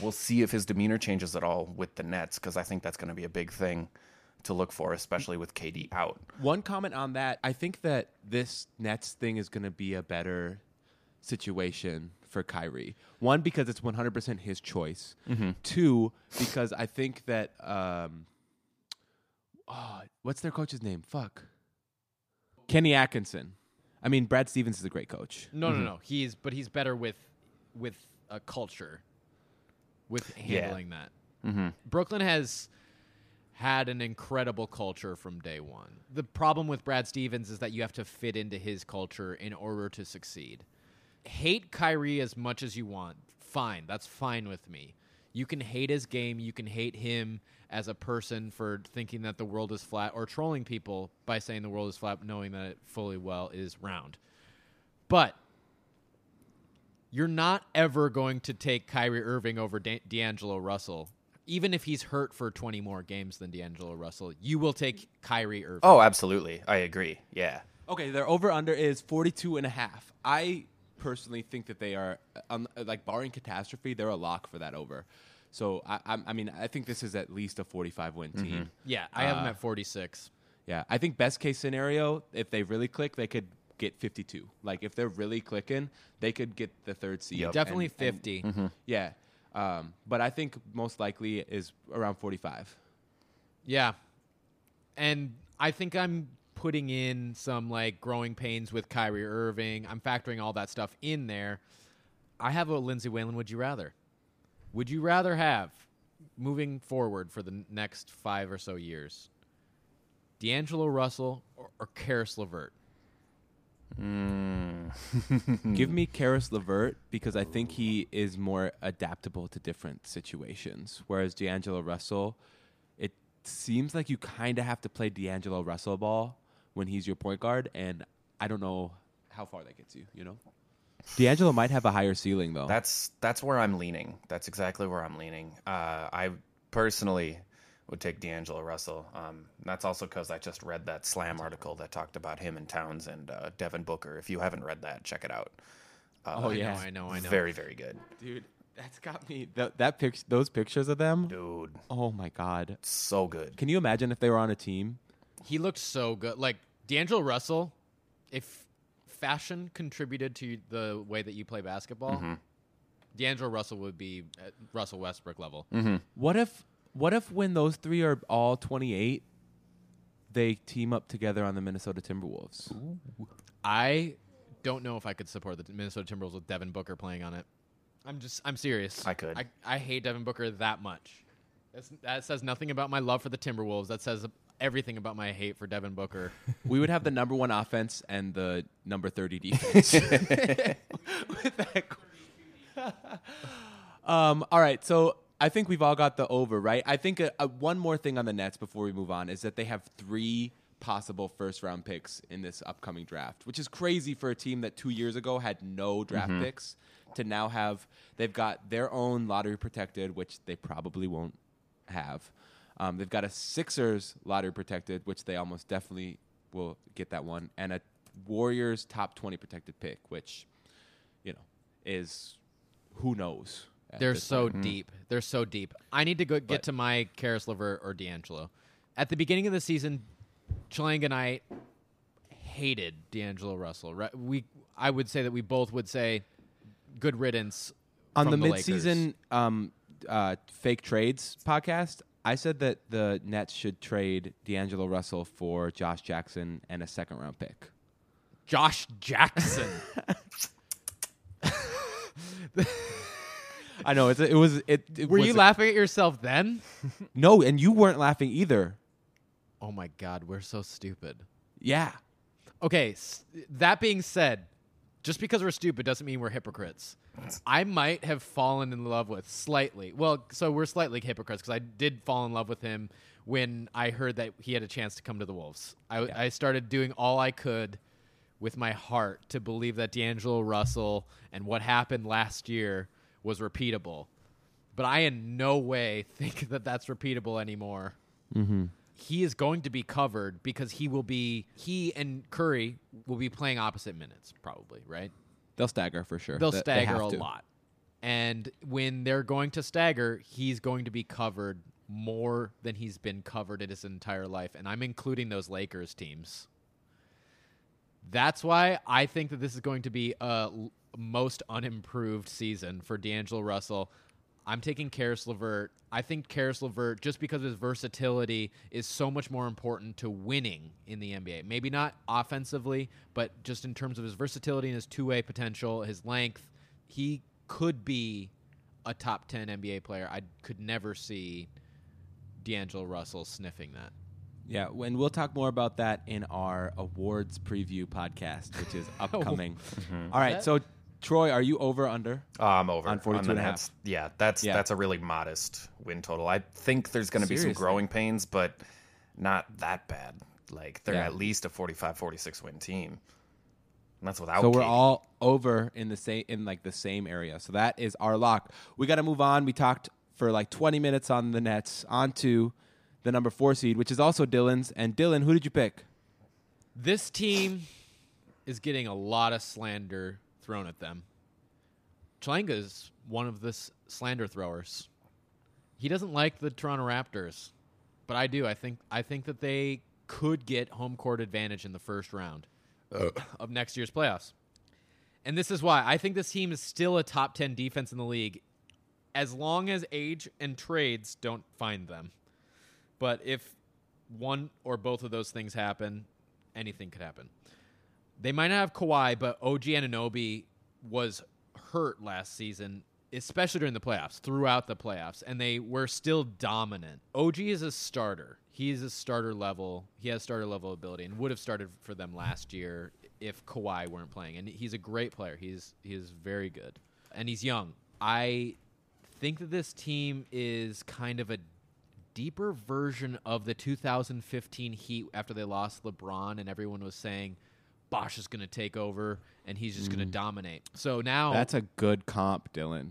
We'll see if his demeanor changes at all with the Nets, because I think that's going to be a big thing to look for, especially with KD out. One comment on that. I think that this Nets thing is going to be a better situation for Kyrie. One, because it's 100% his choice. Two, because I think that, um, oh, what's their coach's name? Fuck. Kenny Atkinson. I mean, Brad Stevens is a great coach. No, no, no. He's but he's better with with a culture, with handling that. Mm-hmm. Brooklyn has had an incredible culture from day one. The problem with Brad Stevens is that you have to fit into his culture in order to succeed. Hate Kyrie as much as you want. Fine, that's fine with me. You can hate his game, you can hate him as a person for thinking that the world is flat or trolling people by saying the world is flat knowing that it fully well is round. But you're not ever going to take Kyrie Irving over Da- D'Angelo Russell. Even if he's hurt for 20 more games than D'Angelo Russell, you will take Kyrie Irving. Oh, absolutely. I agree. Yeah. Okay, their over under is 42 and a half. I personally think that they are, um, like, barring catastrophe, they're a lock for that over. So, I, I, I mean, I think this is at least a 45 win team. Yeah, I have him Uh, at 46. Yeah, I think best case scenario, if they really click, they could get 52. Like, if they're really clicking, they could get the third seed. Yep. Definitely And- and- 50. yeah. Um, but I think most likely is around 45. Yeah. And I think I'm putting in some like growing pains with Kyrie Irving. I'm factoring all that stuff in there. I have a Lindsay Whalen would you rather? Would you rather have moving forward for the next 5 or so years? D'Angelo Russell or, or Caris LeVert? Give me Caris LeVert because I think he is more adaptable to different situations. Whereas D'Angelo Russell, it seems like you kind of have to play D'Angelo Russell ball when he's your point guard, and I don't know how far that gets you. You know, D'Angelo might have a higher ceiling though. That's that's where I'm leaning. That's exactly where I'm leaning. Uh, I personally would take D'Angelo Russell. Um, that's also because I just read that Slam article that talked about him and Towns and uh, Devin Booker. If you haven't read that, check it out. Uh, Oh, yeah. I know, I know. very very good, Dude, that's got me. That, that pic- those pictures of them. dude. Oh my god! So good. Can you imagine if they were on a team? He looked so good. Like D'Angelo Russell, if fashion contributed to the way that you play basketball, D'Angelo Russell would be at Russell Westbrook level. What if what if when those three are all 28 they team up together on the Minnesota Timberwolves? I don't know if I could support the Minnesota Timberwolves with Devin Booker playing on it. I'm just, I'm serious. I could. I, I hate Devin Booker that much. That's, that says nothing about my love for the Timberwolves. That says everything about my hate for Devin Booker. we would have the number 1 offense and the number 30 defense. With that um all right, so I think we've all got the over, right? I think uh uh one more thing on the Nets before we move on is that they have 3 possible first round picks in this upcoming draft, which is crazy for a team that 2 years ago had no draft picks to now have they've got their own lottery protected, which they probably won't have. Um, they've got a Sixers lottery protected, which they almost definitely will get that one, and a Warriors top twenty protected pick, which you know is who knows. At They're so point. deep. They're so deep. I need to go get But- to my Caris LeVert or D'Angelo. At the beginning of the season, Chalanga and I hated D'Angelo Russell. Right? We, I would say that we both would say, "Good riddance." on from the, Lakers. midseason um, uh, fake trades podcast. I said that the Nets should trade D'Angelo Russell for Josh Jackson and a second round pick. Josh Jackson. I know it's it was it. it Were was you a- laughing at yourself then? No, and you weren't laughing either. Oh my god, we're so stupid. Yeah. Okay, s- that being said, just because we're stupid doesn't mean we're hypocrites. I might have fallen in love with slightly. Well, so we're slightly hypocrites because I did fall in love with him when I heard that he had a chance to come to the Wolves. I, I started doing all I could with my heart to believe that D'Angelo Russell and what happened last year was repeatable. But I in no way think that that's repeatable anymore mm-hmm. he is going to be covered because he will be he and Curry will be playing opposite minutes probably, right? They'll stagger for sure. They'll They- they stagger have a to. lot. And when they're going to stagger, he's going to be covered more than he's been covered in his entire life, and I'm including those Lakers teams. That's why I think that this is going to be a most unimproved season for D'Angelo Russell. I'm taking Caris LeVert. I think Caris LeVert, just because of his versatility, is so much more important to winning in the NBA. Maybe not offensively, but just in terms of his versatility and his two way potential, his length, he could be a top 10 NBA player. I could never see D'Angelo Russell sniffing that. Yeah, and we'll talk more about that in our awards preview podcast, which is upcoming. All right, so Troy, are you over under? Uh, I'm over On 42 the and a half. Yeah, that's Yeah. that's a really modest win total. I think there's going to be some growing pains, but not that bad. Like they're Yeah. at least a 45-46 win team. And that's without So we're KD. all over in the same in like the same area. So that is our lock. We got to move on. We talked for like 20 minutes on the Nets. On to the number four seed, which is also Dylan's. And Dylan, who did you pick? This team is getting a lot of slander thrown at them. Chalanga is one of the s- slander throwers. He doesn't like the Toronto Raptors, but I do. I think I think that they could get home court advantage in the first round uh. of next year's playoffs. And this is why I think this team is still a top 10 defense in the league as long as age and trades don't find them. But if one or both of those things happen, anything could happen. They might not have Kawhi, but OG Anunoby was hurt last season, especially during the playoffs, throughout the playoffs, and they were still dominant. OG is a starter. He is a starter level. He has starter level ability and would have started for them last year if Kawhi weren't playing. And he's a great player. He's he is very good. And he's young. I think that this team is kind of a deeper version of the 2015 Heat after they lost LeBron and everyone was saying Bosh is going to take over and he's just going to hmm. dominate. So now That's a good comp, Dylan.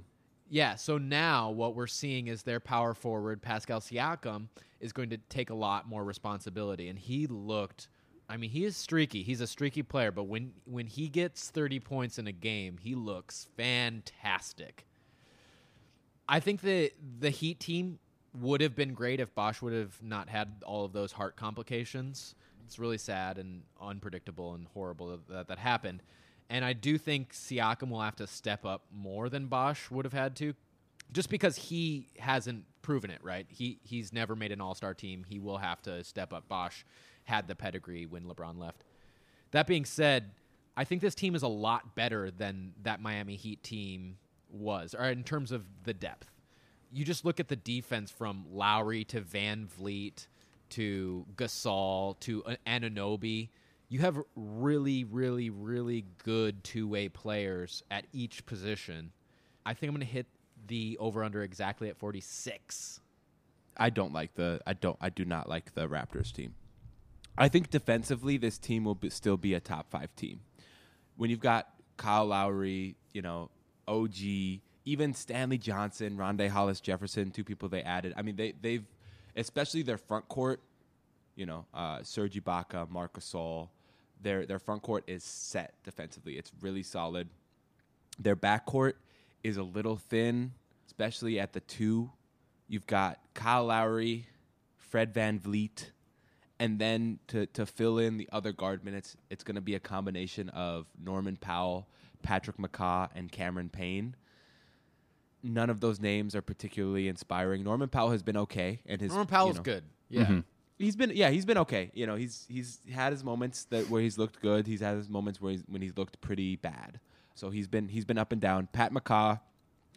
yeah, so now what we're seeing is their power forward Pascal Siakam is going to take a lot more responsibility and he looked I mean, he is streaky. He's a streaky player, but when when he gets 30 points in a game, he looks fantastic. I think the the Heat team would have been great if Bosh would have not had all of those heart complications. It's really sad and unpredictable and horrible that that, happened. And I do think Siakam will have to step up more than Bosh would have had to, just because he hasn't proven it. Right? He he's never made an All Star team. He will have to step up. Bosh had the pedigree when LeBron left. That being said, I think this team is a lot better than that Miami Heat team was, or in terms of the depth. You just look at the defense from Lowry to VanVleet to Gasol to uh, Anunoby. You have really, really, really good two way players at each position. I think I'm going to hit the over under exactly at 46. I don't like the I don't I do not like the Raptors team. I think defensively this team will be, still be a top 5 team. When you've got Kyle Lowry, you know, OG, even Stanley Johnson, Rondae Hollis Jefferson, two people they added. I mean, they they've especially their front court, you know, uh, Serge Ibaka, Marc Gasol, their their front court is set defensively. It's really solid. Their back court is a little thin, especially at the two. You've got Kyle Lowry, Fred VanVleet, and then to, to fill in the other guard minutes, it's going to be a combination of Norman Powell, Patrick McCaw, and Cameron Payne. None of those names are particularly inspiring. Norman Powell has been okay, and his Norman you Powell's know, good. Yeah. Mm-hmm. He's been yeah, he's been okay. You know, he's he's had his moments that where he's looked good. He's had his moments where he's, when he's looked pretty bad. So he's been he's been up and down. Pat McCaw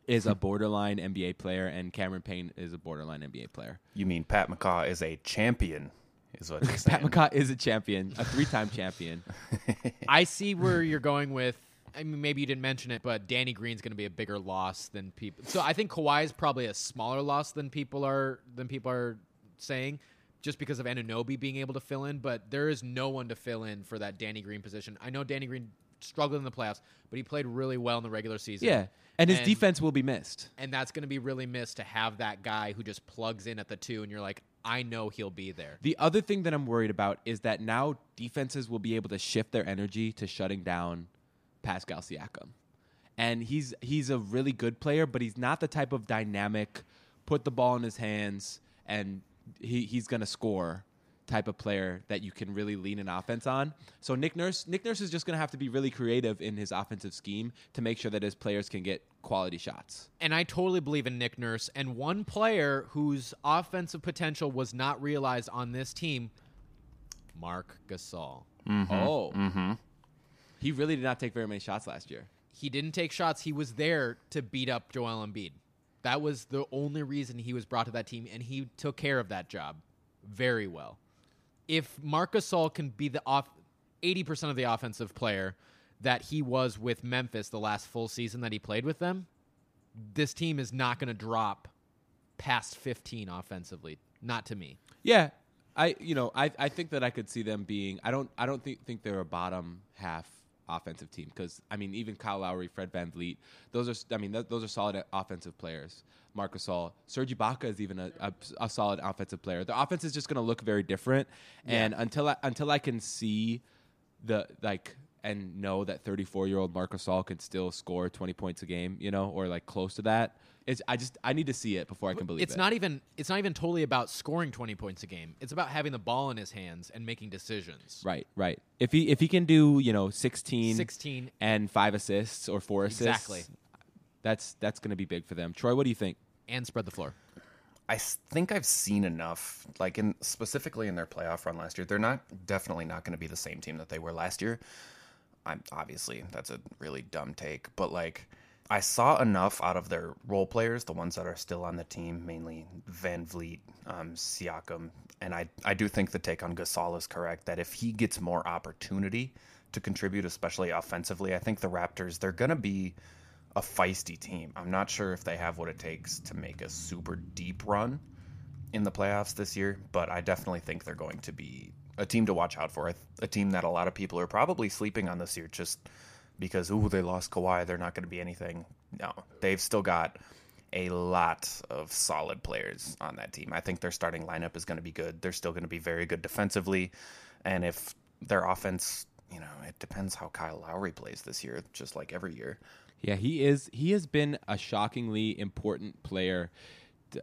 is a borderline NBA player, and Cameron Payne is a borderline NBA player. You mean Pat McCaw is a champion? Is what Pat? McCaw is a champion, a three-time champion. I see where you're going with. I mean, maybe you didn't mention it, but Danny Green's going to be a bigger loss than people. So I think Kawhi is probably a smaller loss than people are than people are saying, just because of Anunoby being able to fill in. But there is no one to fill in for that Danny Green position. I know Danny Green struggled in the playoffs, but he played really well in the regular season. Yeah, and his And- defense will be missed. and that's going to be really missed to have that guy who just plugs in at the two, and you're like, I know he'll be there. The other thing that I'm worried about is that now defenses will be able to shift their energy to shutting down Pascal Siakam. And he's he's a really good player, but he's not the type of dynamic put the ball in his hands and he, he's gonna score type of player that you can really lean an offense on. So Nick Nurse Nick Nurse is just gonna have to be really creative in his offensive scheme to make sure that his players can get quality shots. And I totally believe in Nick Nurse. And one player whose offensive potential was not realized on this team, Marc Gasol. Mm-hmm. Oh. Mm-hmm. He really did not take very many shots last year. He didn't take shots. He was there to beat up Joel Embiid. That was the only reason he was brought to that team, and he took care of that job very well. If Marcus Gasol can be the off eighty percent of the offensive player that he was with Memphis the last full season that he played with them, this team is not going to drop past fifteen offensively. Not to me. Yeah, I you know I I think that I could see them being. I don't I don't think think they're a bottom half offensive team because I mean even Kyle Lowry, Fred VanVleet, those are I mean th- those are solid offensive players. Marcus Gasol, Serge Ibaka is even a, a, a solid offensive player. The offense is just going to look very different, and until I, until I can see the like and know that 34 year old Marcus All can still score 20 points a game, you know, or like close to that. It's I just I need to see it before I can believe it's it. not even it's not even totally about scoring 20 points a game. It's about having the ball in his hands and making decisions. Right, right. If he if he can do you know 16, 16 and five assists or four assists, Exactly. That's that's going to be big for them. Troy, what do you think? and spread the floor. I think I've seen enough, like in specifically in their playoff run last year. They're not definitely not going to be the same team that they were last year. I'm obviously that's a really dumb take, but like I saw enough out of their role players, the ones that are still on the team, mainly VanVleet, um, Siakam, and I I do think the take on Gasol is correct that if he gets more opportunity to contribute, especially offensively, I think the Raptors they're to be a feisty team. I'm not sure if they have what it takes to make a super deep run in the playoffs this year, but I definitely think they're going to be a team to watch out for. A team that a lot of people are probably sleeping on this year just because, ooh, they lost Kawhi. They're not going to be anything. No, they've still got a lot of solid players on that team. I think their starting lineup is going to be good. They're still going to be very good defensively. And if their offense, you know, it depends how Kyle Lowry plays this year, just like every year. Yeah, he is. He has been a shockingly important player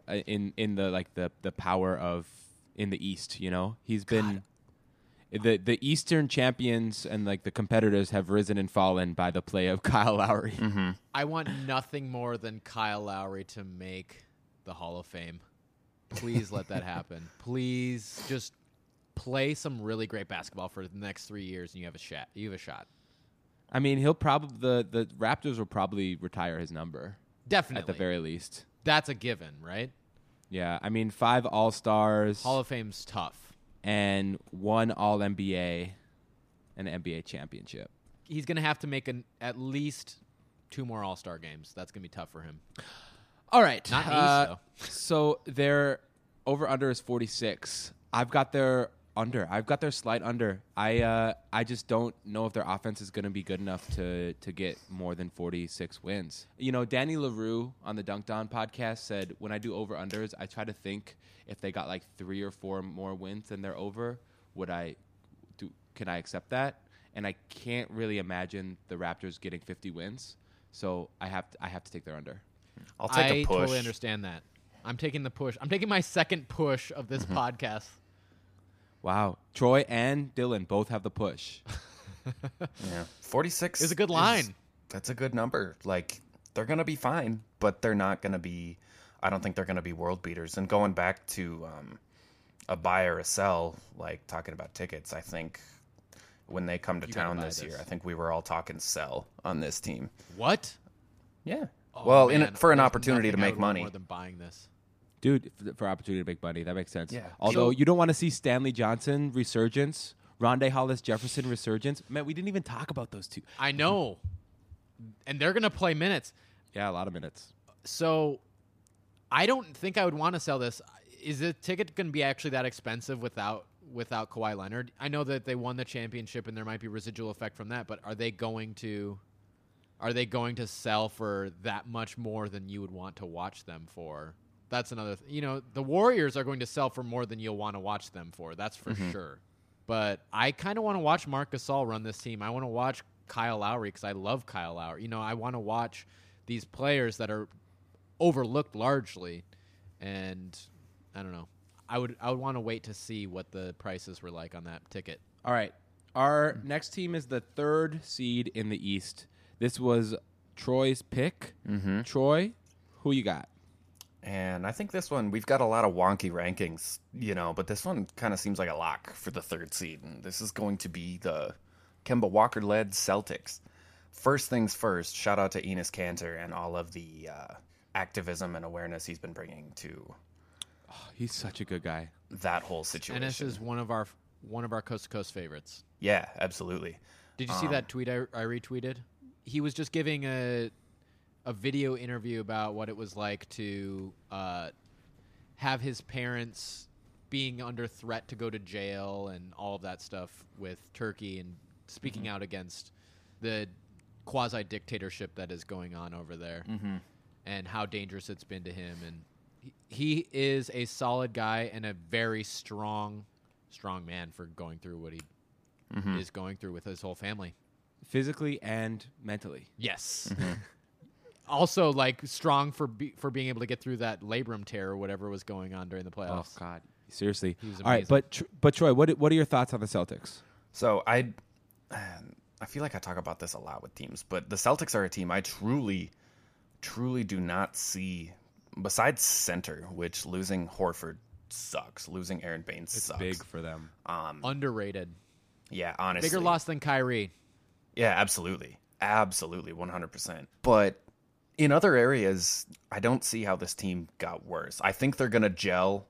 uh, in in the like the the power of in the East. You know, he's been the the Eastern champions and like the competitors have risen and fallen by the play of Kyle Lowry. Mm-hmm. I want nothing more than Kyle Lowry to make the Hall of Fame. Please let that happen. Please just play some really great basketball for the next three years, and you have a shot. You have a shot. I mean, he'll probably the the Raptors will probably retire his number Definitely. at the very least. That's a given, right? Yeah, I mean, five All Stars Hall of Fame's tough. And one All NBA, and an NBA championship. He's going to have to make an, at least two more All Star games. That's going to be tough for him. All right, Not Ace, uh, though. So their over under is forty six. I've got their under. I've got their slight under. I uh, I just don't know if their offense is going to be good enough to to get more than forty six wins. You know, Danny Leroux on the Dunked On podcast said when I do over unders, I try to think if they got like three or four more wins than they're over, would I do? Can I accept that? And I can't really imagine the Raptors getting fifty wins. So I have to, I have to take their under. I'll take I a push. I totally understand that. I'm taking the push. I'm taking my second push of this Mm-hmm. podcast. Wow. Troy and Dylan both have the push. Yeah, forty six is a good line. That's a good number. Like they're going to be fine, but they're not going to be. I don't think they're going to be world beaters. And going back to um, a buy or a sell, like talking about tickets, I think when they come to You town buy this, year. I think we were all talking sell on this team. What? Yeah. Oh, well, in man, for an there's opportunity to make money. more than buying this. Dude, for, for opportunity to make money, that makes sense. Yeah. Although So- you don't want to see Stanley Johnson resurgence, Rondae Hollis Jefferson resurgence. Man, we didn't even talk about those two. I know, and they're gonna play minutes. Yeah, a lot of minutes. So, I don't think I would want to sell this. Is the ticket going to be actually that expensive without without Kawhi Leonard? I know that they won the championship and there might be residual effect from that, but are they going to are they going to sell for that much more than you would want to watch them for? That's another. Th- you know, the Warriors are going to sell for more than you'll want to watch them for. That's for sure. But I kind of want to watch Marc Gasol run this team. I want to watch Kyle Lowry because I love Kyle Lowry. You know, I want to watch these players that are overlooked largely, and I don't know. I would I would want to wait to see what the prices were like on that ticket. All right. Our next team is the third seed in the East. This was Troy's pick. Mm-hmm. Troy, who you got? And I think this one we've got a lot of wonky rankings, you know, but this one kind of seems like a lock for the third seed, and this is going to be the Kemba Walker led Celtics. First things first, shout out to Enes Kanter and all of the uh, activism and awareness he's been bringing to He's such a good guy. that whole situation. Enes is one of our one of our coast to coast favorites. yeah, absolutely. Did you see that tweet I, I retweeted? He was just giving a a video interview about what it was like to uh, have his parents being under threat to go to jail and all of that stuff with Turkey and speaking mm-hmm. out against the quasi dictatorship that is going on over there mm-hmm. and how dangerous it's been to him and he, he is a solid guy and a very strong strong man for going through what he mm-hmm. is going through with his whole family. Physically and mentally. Yes. also, like strong for be, for being able to get through that labrum tear or whatever was going on during the oh, playoffs. Oh God, seriously. He was All right, but Tr- but Troy, what what are your thoughts on the Celtics? So I, I feel like I talk about this a lot with teams, but the Celtics are a team I truly, truly do not see. Besides center, which losing Horford sucks, losing Aron Baynes sucks. Big for them. Um, Underrated. Yeah, honestly, Bigger loss than Kyrie. Yeah, absolutely, absolutely, one hundred percent. But in other areas, I don't see how this team got worse. I think they're gonna gel.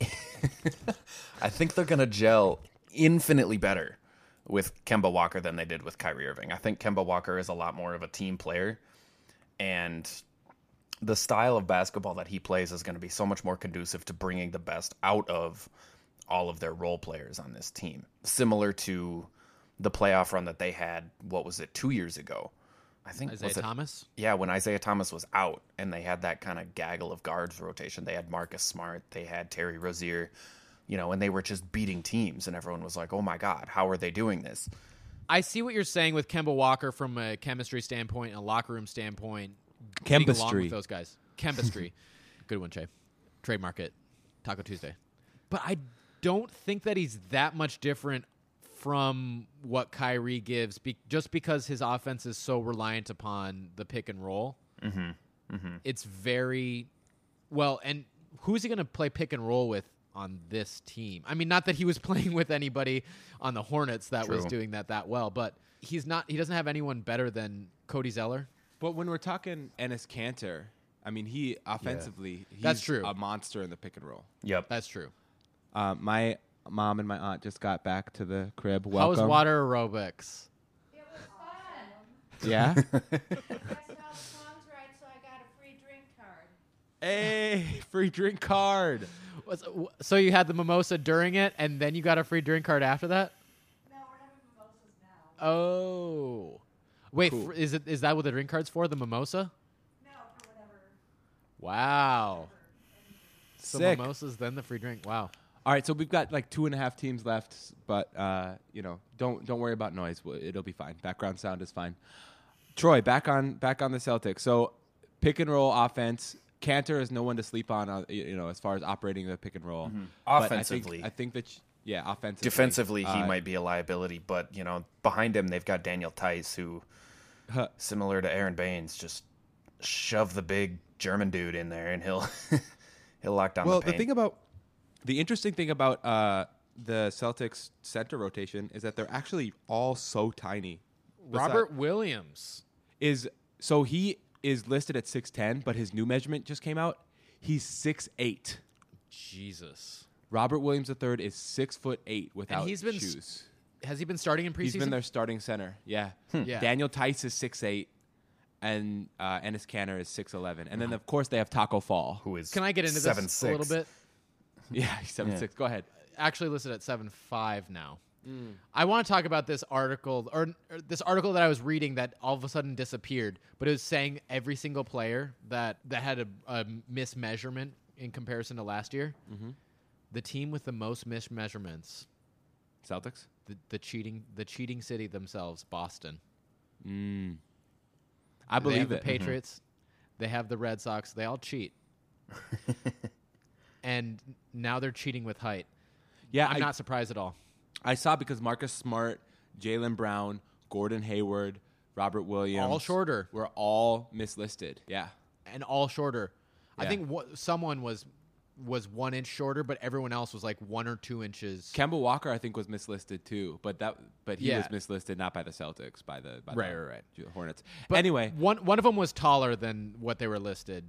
I think they're gonna gel infinitely better with Kemba Walker than they did with Kyrie Irving. I think Kemba Walker is a lot more of a team player, and the style of basketball that he plays is going to be so much more conducive to bringing the best out of all of their role players on this team. Similar to the playoff run that they had, what was it, two years ago? I think Isaiah was it, Thomas. yeah, when Isaiah Thomas was out and they had that kind of gaggle of guards rotation. They had Marcus Smart, they had Terry Rozier, you know, and they were just beating teams, and everyone was like, "Oh my God, how are they doing this?" I see what you're saying with Kemba Walker from a chemistry standpoint and a locker room standpoint. Chemistry. with those guys. Chemistry. Good one, Che. Trademark it. Taco Tuesday. But I don't think that he's that much different from what Kyrie gives, be- just because his offense is so reliant upon the pick and roll. Mm-hmm. It's very well, and who's he going to play pick and roll with on this team? I mean, not that he was playing with anybody on the Hornets that was doing that that well, but he's not. He doesn't have anyone better than Cody Zeller. But when we're talking Enes Kanter, I mean, he offensively, he's That's true. a monster in the pick and roll. Yep. That's true. Uh, my mom and my aunt just got back to the crib. How Welcome. was water aerobics? It was fun. Yeah. I spelled right, so I got a free drink card. hey, free drink card. So you had the mimosa during it, and then you got a free drink card after that? No, we're having mimosas now. Oh, wait, Cool. fr- is it is that what the drink card's for? The mimosa? No, for whatever. Wow. So Sick. mimosas, then the free drink. Wow. All right, so we've got like two and a half teams left, but uh, you know, don't don't worry about noise. It'll be fine. Background sound is fine. Troy, back on back on the Celtics. So pick and roll offense. Kanter is no one to sleep on. Uh, you know, as far as operating the pick and roll. But Offensively. I think, I think that sh- yeah, offensively. Defensively, he uh, might be a liability, but you know, behind him they've got Daniel Theis, who, Huh. similar to Aron Baynes, just shove the big German dude in there, and he'll he'll lock down well, the the thing about the interesting thing about uh, the Celtics center rotation is that they're actually all so tiny. Robert Williams. is so he is listed at six ten, but his new measurement just came out. He's six eight. Jesus. Robert Williams III is six foot eight without he's been s- shoes. Has he been starting in preseason? He's been their starting center. Yeah. Yeah. Daniel Theis is six eight, and uh, Enes Kanter is six eleven, and then of course they have Tacko Fall. who is Can I get into seven, this a little bit? Yeah, he's seven six. Go ahead. Actually listed at seven five now. Mm. I want to talk about this article or, or this article that I was reading that all of a sudden disappeared, but it was saying every single player that that had a, a mismeasurement in comparison to last year. Mm-hmm. The team with the most mismeasurements, Celtics. the, the cheating the cheating city themselves, Boston. Mm. I they believe have the it. Mm-hmm. Patriots. They have the Red Sox. They all cheat. and now they're cheating with height. Yeah, I'm I, not surprised at all. I saw because Marcus Smart, Jaylen Brown, Gordon Hayward, Robert Williams, All shorter. were all mislisted. Yeah. And all shorter. I think wha- someone was was one inch shorter, but everyone else was like one or two inches. Kemba Walker, I think, was mislisted too, but that but he Yeah. was mislisted not by the Celtics, by the by Right, the right, right. Hornets. But anyway, one one of them was taller than what they were listed,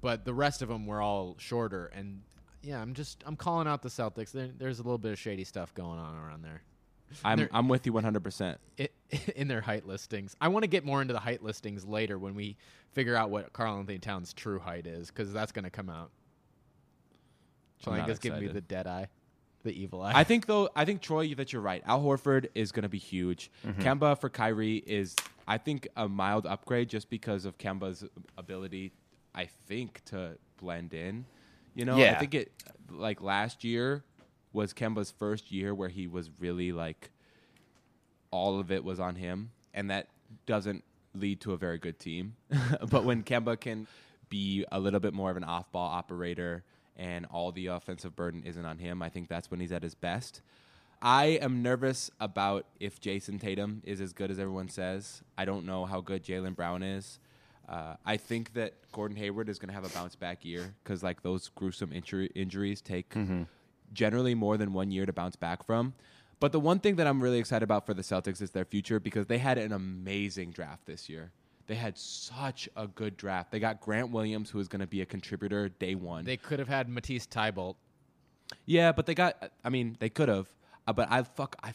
but the rest of them were all shorter. And yeah, I'm just I'm calling out the Celtics. There, there's a little bit of shady stuff going on around there. I'm they're- I'm with you 100. percent it, in their height listings. I want to get more into the height listings later when we figure out what Karl-Anthony Towns' true height is, because that's going to come out. I'm Shall I not just give me the dead eye, the evil eye? I think though, I think Troy that you're right. Al Horford is going to be huge. Mm-hmm. Kemba for Kyrie is, I think, a mild upgrade just because of Kemba's ability. I think to blend in. You know, I think it like last year was Kemba's first year where he was really like all of it was on him, and that doesn't lead to a very good team. but when Kemba can be a little bit more of an off-ball operator and all the offensive burden isn't on him, I think that's when he's at his best. I am nervous about if Jayson Tatum is as good as everyone says. I don't know how good Jaylen Brown is. Uh, I think that Gordon Hayward is going to have a bounce back year because like those gruesome injury, injuries take generally more than one year to bounce back from. But the one thing that I'm really excited about for the Celtics is their future because they had an amazing draft this year. They had such a good draft. They got Grant Williams, who is going to be a contributor day one. they could have had Matisse Thybulle. Yeah, but they got. I mean, they could have. Uh, but I fuck. I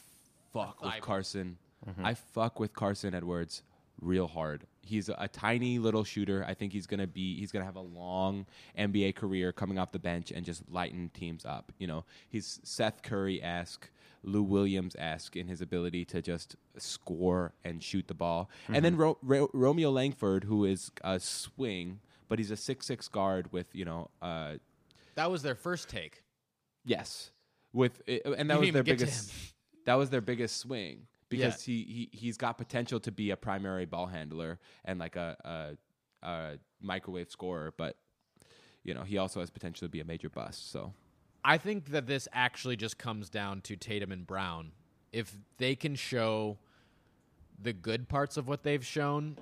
fuck with Thigh- Carson. I fuck with Carson Edwards real hard. He's a, a tiny little shooter. I think he's gonna be. He's gonna have a long NBA career coming off the bench and just lighten teams up. You know, he's Seth Curry esque. Lou Williams esque in his ability to just score and shoot the ball, and then Ro- Ro- Romeo Langford, who is a swing, but he's a six six guard with you know uh, That was their first take. Yes, with uh, and that You was their even get to biggest. That was their biggest swing because Yeah. he, he he's got potential to be a primary ball handler and like a, a, a microwave scorer, but you know he also has potential to be a major bust. So I think that this actually just comes down to Tatum and Brown. If they can show the good parts of what they've shown,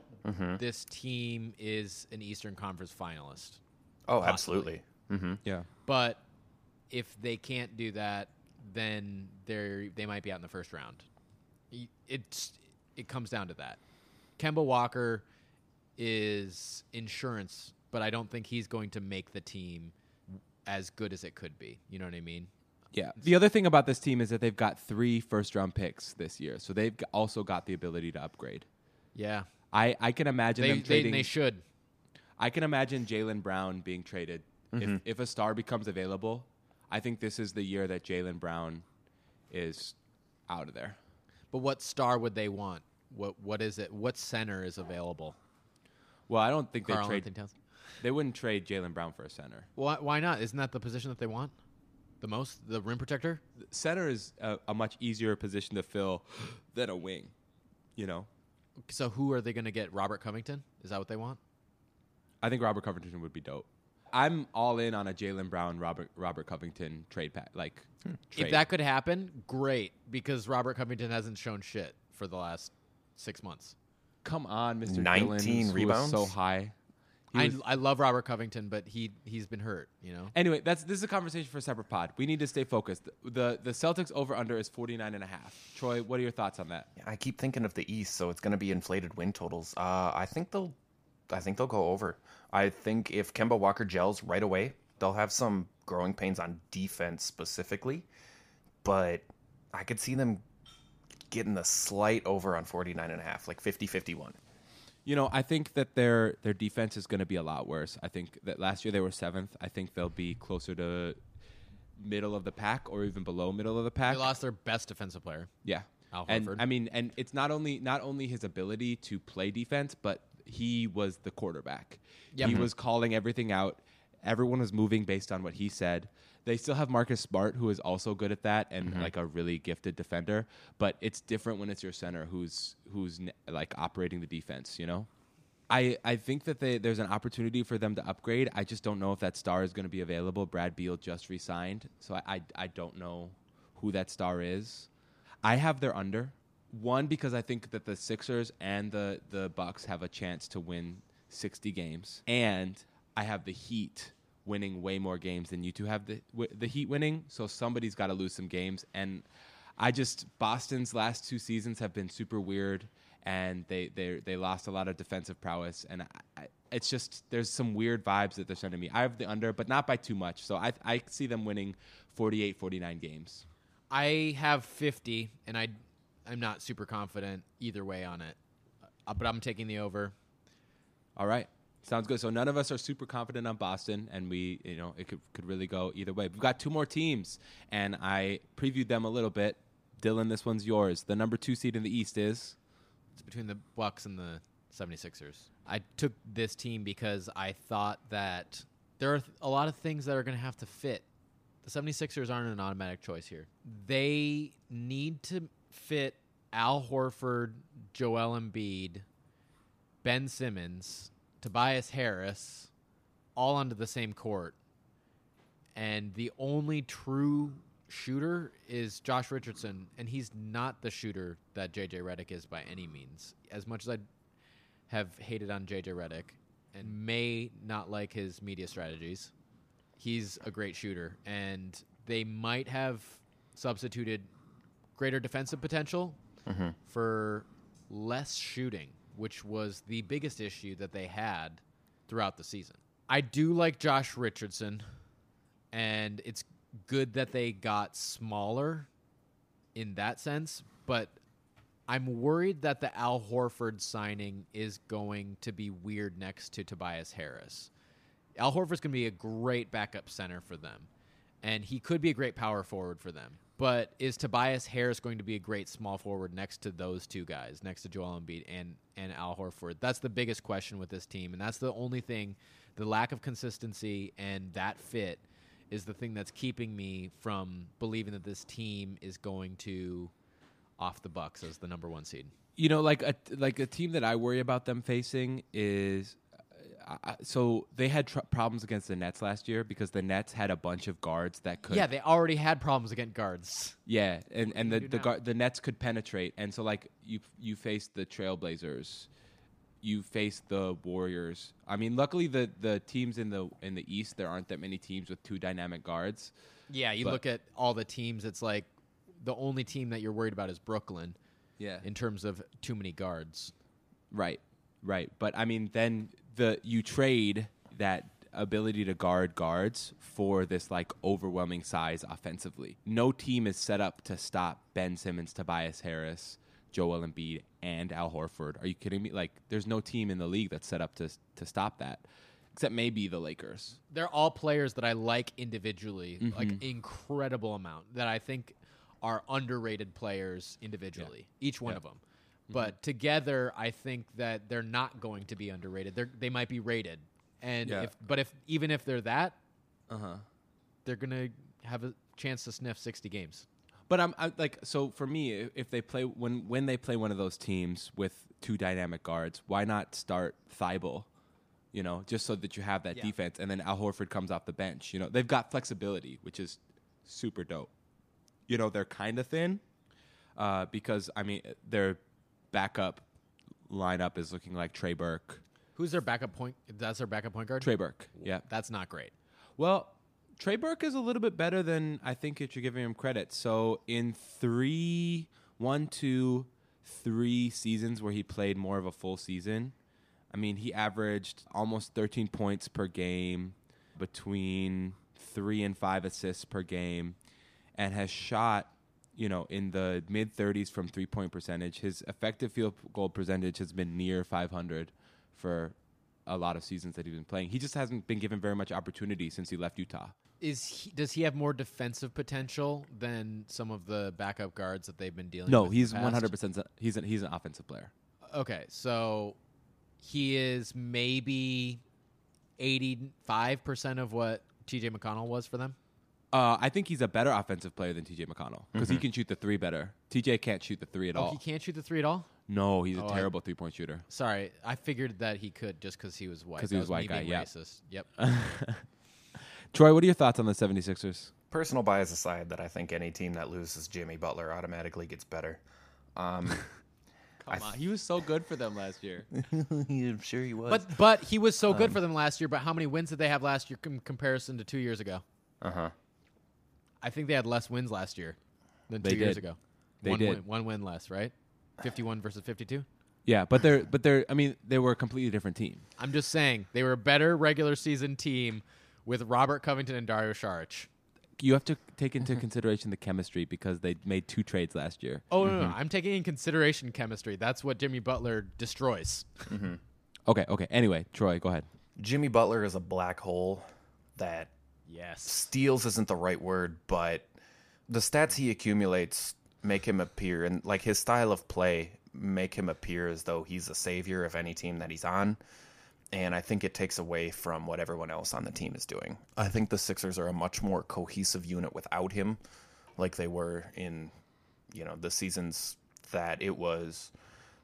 this team is an Eastern Conference finalist. Oh, Possibly. absolutely. Mm-hmm. yeah, But if they can't do that, then they they might be out in the first round. Y- It's it comes down to that. Kemba Walker is insurance, but I don't think he's going to make the team as good as it could be. You know what I mean? yeah. The other thing about this team is that they've got three first round picks this year, so they've also got the ability to upgrade. Yeah, I, I can imagine they them they, trading. they should. I can imagine Jaylen Brown being traded if mm-hmm. if a star becomes available. I think this is the year that Jaylen Brown is out of there. But what star would they want? What what is it? What center is available? Well, I don't think they trade. They wouldn't trade Jaylen Brown for a center. Why why not? Isn't that the position that they want? The most, the rim protector. Center is a, a much easier position to fill than a wing. You know, So who are they going to get? Robert Covington? Is that what they want? I think Robert Covington would be dope. I'm all in on a Jaylen Brown, Robert Robert Covington trade pack. Like, If trade. that could happen, great, because Robert Covington hasn't shown shit for the last six months. come on, Mr. 19 Dillon, who was rebounds? so high. He I, was- I love Robert Covington, but he he's been hurt. You know. Anyway, that's this is a conversation for a separate pod. We need to stay focused. The the Celtics over under is 49 and a half. Troy, what are your thoughts on that? I keep thinking of the East, so it's going to be inflated win totals. Uh, I think they'll, I think they'll go over. I think if Kemba Walker gels right away, they'll have some growing pains on defense specifically, but I could see them getting the slight over on 49 and a half, like 50-51. You know, I think that their their defense is going to be a lot worse. I think that last year they were seventh. I think they'll be closer to middle of the pack or even below middle of the pack. They lost their best defensive player. Yeah. Al and I mean, and it's not only not only his ability to play defense, but he was the quarterback. Yep. He Mhm. was calling everything out. Everyone was moving based on what he said. They still have Marcus Smart, who is also good at that and like a really gifted defender. But it's different when it's your center who's who's like operating the defense. You know. I, I think that they, there's an opportunity for them to upgrade. I just don't know if that star is going to be available. Brad Beal just resigned, so I, I, I don't know who that star is. I have their under. One because I think that the Sixers and the the Bucks have a chance to win 60 games, and I have the Heat winning way more games than you two have the the Heat winning. So somebody's got to lose some games, and I just Boston's last two seasons have been super weird, and they they they lost a lot of defensive prowess, and I, I, it's just there's some weird vibes that they're sending me. I have the under, but not by too much. So I I see them winning 48, 49 games. I have 50, and I I'm not super confident either way on it, uh, but I'm taking the over. All right. Sounds good. So none of us are super confident on Boston, and we, you know, it could, could really go either way. We've got two more teams, and I previewed them a little bit. Dylan, this one's yours. The number two seed in the East is It's between the Bucks and the 76ers. I took this team because I thought that there are a lot of things that are going to have to fit. The 76ers aren't an automatic choice here. They need to fit Al Horford, Joel Embiid, Ben Simmons, Tobias Harris all onto the same court. And the only true shooter is Josh Richardson, and he's not the shooter that JJ Redick is by any means. As much as I have hated on JJ Redick and may not like his media strategies, he's a great shooter, and they might have substituted greater defensive potential Mm-hmm. for less shooting, which was the biggest issue that they had throughout the season. I do like Josh Richardson, and it's good that they got smaller in that sense, but I'm worried that the Al Horford signing is going to be weird next to Tobias Harris. Al Horford's going to be a great backup center for them, and he could be a great power forward for them. But is Tobias Harris going to be a great small forward next to those two guys, next to Joel Embiid and and Al Horford? That's the biggest question with this team, and that's the only thing. The lack of consistency and that fit is the thing that's keeping me from believing that this team is going to off the Bucks as the number one seed. you know like a like a team that I worry about them facing is uh, so they had tr- problems against the Nets last year because the Nets had a bunch of guards that could Yeah, they already had problems against guards. Yeah, and and the the, guard, the Nets could penetrate, and so like you you face the Trailblazers, you faced the Warriors. I mean, luckily the the teams in the in the East there aren't that many teams with two dynamic guards. Yeah, you But- look at all the teams. It's like the only team that you're worried about is Brooklyn Yeah, in terms of too many guards. right, right. But I mean, then the you trade that ability to guard guards for this like overwhelming size offensively. No team is set up to stop Ben Simmons, Tobias Harris, Joel Embiid, and Al Horford. Are you kidding me? Like, there's no team in the league that's set up to to stop that, except maybe the Lakers. They're all players that I like individually, like mm-hmm. incredible amount that I think are underrated players individually, each one Yeah. of them. But together, I think that they're not going to be underrated. They they might be rated, and Yeah. if but if even if they're that, Uh huh. they're gonna have a chance to sniff sixty games. But I'm, i like so for me if- they play when when they play one of those teams with two dynamic guards, why not start Thybulle? You know, just so that you have that Yeah. defense, and then Al Horford comes off the bench. You know, they've got flexibility, which is super dope. You know, they're kind of thin uh, because I mean their backup lineup is looking like Trey Burke, Who's their backup point? That's their backup point guard. Trey Burke. Yeah. That's not great. Well, Trey Burke is a little bit better than I think that you're giving him credit. So in three, one, two, three seasons where he played more of a full season, I mean, he averaged almost 13 points per game, between three and five assists per game, and has shot, you know, in the mid 30s from three point percentage. His effective field goal percentage has been near 500 for a lot of seasons that he's been playing. He just hasn't been given very much opportunity since he left Utah. Is he, does he have more defensive potential than some of the backup guards that they've been dealing No, with? he's the past? 100%. He's an, he's an offensive player. Okay, so he is maybe eighty-five percent of what T.J. McConnell was for them. Uh, I think he's a better offensive player than TJ McConnell because he can shoot the three better. TJ can't shoot the three at Oh, all. he can't shoot the three at all. No, he's a Oh, I- terrible three point shooter. Sorry, I figured that he could just because he was white. 'Cause he That was me white guy, being yeah. Racist. Yep. Troy, what are your thoughts on the 76ers? Personal bias aside, that I think any team that loses Jimmy Butler automatically gets better. Um, Come on, he was so good for them last year. I'm sure he was. but but he was so good for them last year. But how many wins did they have last year in comparison to two years ago? uh huh. I think they had less wins last year than They two years did. ago. They one did. Win, one win less, right? Fifty-one versus fifty-two. yeah, but they're but they're. I mean, they were a completely different team. I'm just saying they were a better regular season team with Robert Covington and Dario Saric. You have to take into consideration the chemistry because they made two trades last year. Oh no, no, no, mm-hmm. I'm taking in consideration chemistry. That's what Jimmy Butler destroys. Mm-hmm. Okay, okay. Anyway, Troy, go ahead. Jimmy Butler is a black hole that Yes. steals isn't the right word, but the stats he accumulates make him appear and like his style of play make him appear as though he's a savior of any team that he's on. And I think it takes away from what everyone else on the team is doing. I think the Sixers are a much more cohesive unit without him, like they were in, you know, the seasons that it was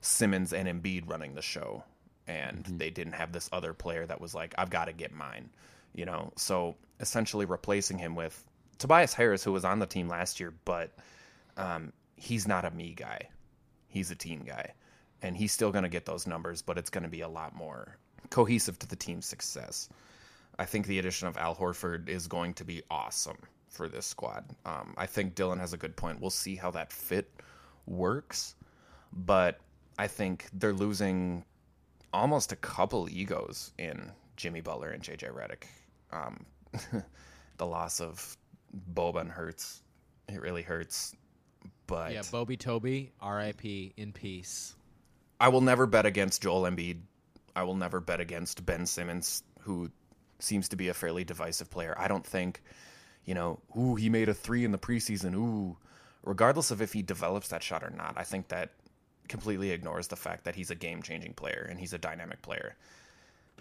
Simmons and Embiid running the show, and mm-hmm. they didn't have this other player that was like, I've got to get mine, you know. So essentially replacing him with Tobias Harris, who was on the team last year, but um, he's not a me guy, he's a team guy, and he's still going to get those numbers, but it's going to be a lot more cohesive to the team's success. I think the addition of Al Horford is going to be awesome for this squad. Um, I think Dylan has a good point. We'll see how that fit works, but I think they're losing almost a couple egos in Jimmy Butler and JJ Redick. Um, the loss of Boban hurts. It really hurts. But Yeah, Bobby Toby, R.I.P. in peace. I will never bet against Joel Embiid. I will never bet against Ben Simmons, who seems to be a fairly divisive player. I don't think, you know, ooh, he made a three in the preseason. Ooh, regardless of if he develops that shot or not, I think that completely ignores the fact that he's a game changing player and he's a dynamic player.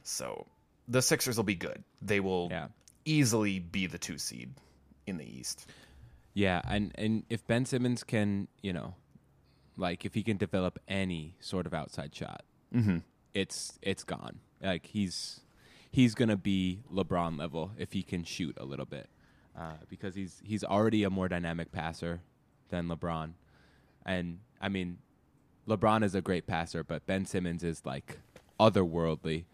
So the Sixers will be good. They will Yeah. easily be the two seed in the East. Yeah, and and if Ben Simmons can, you know, like if he can develop any sort of outside shot, Mm-hmm. it's it's gone. Like he's he's gonna be LeBron level if he can shoot a little bit, uh, because he's he's already a more dynamic passer than LeBron, and I mean, LeBron is a great passer, but Ben Simmons is like otherworldly,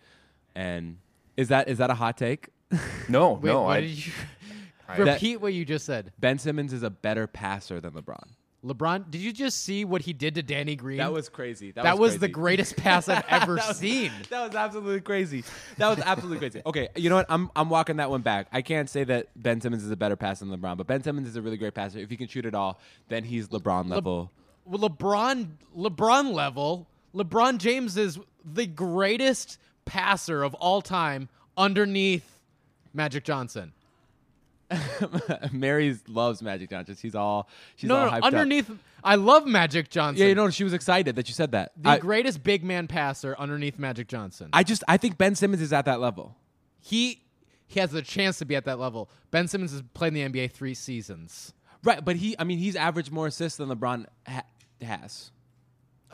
and is that is that a hot take? No, Wait, no, what I, did you I- repeat? what you just said. Ben Simmons is a better passer than LeBron. LeBron, did you just see what he did to Danny Green? That was crazy. that was the crazy. greatest pass I've ever That was- seen. That was absolutely crazy. That was absolutely crazy. Okay, you know what? I'm I'm walking that one back. I can't say that Ben Simmons is a better passer than LeBron, but Ben Simmons is a really great passer. If he can shoot it all, then he's LeBron level. Well, LeBron, LeBron level, LeBron James is the greatest passer of all time underneath Magic Johnson. Mary loves Magic Johnson. She's all she's no, all no, hyped up. underneath. I love Magic Johnson. Yeah, you know, she was excited that you said that. the I, greatest big man passer underneath Magic Johnson. I just I think Ben Simmons is at that level. he he has the chance to be at that level. Ben Simmons has played in the NBA three seasons. Right, but he I mean he's averaged more assists than LeBron ha- has.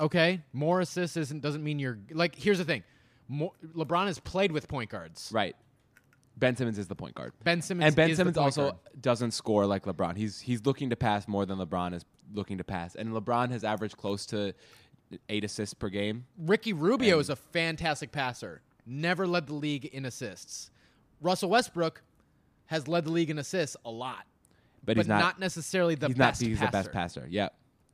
Okay, more assists isn't doesn't mean you're like. Here's the thing, more, LeBron has played with point guards. Right. Ben Simmons is the point guard. Ben Simmons and Ben Simmons also guard. doesn't score like LeBron. He's he's looking to pass more than LeBron is looking to pass. And LeBron has averaged close to eight assists per game. Ricky Rubio is a fantastic passer. never led the league in assists. Russell Westbrook has led the league in assists a lot, but, he's not, necessarily the he's best not he's passer. the best passer. Yeah.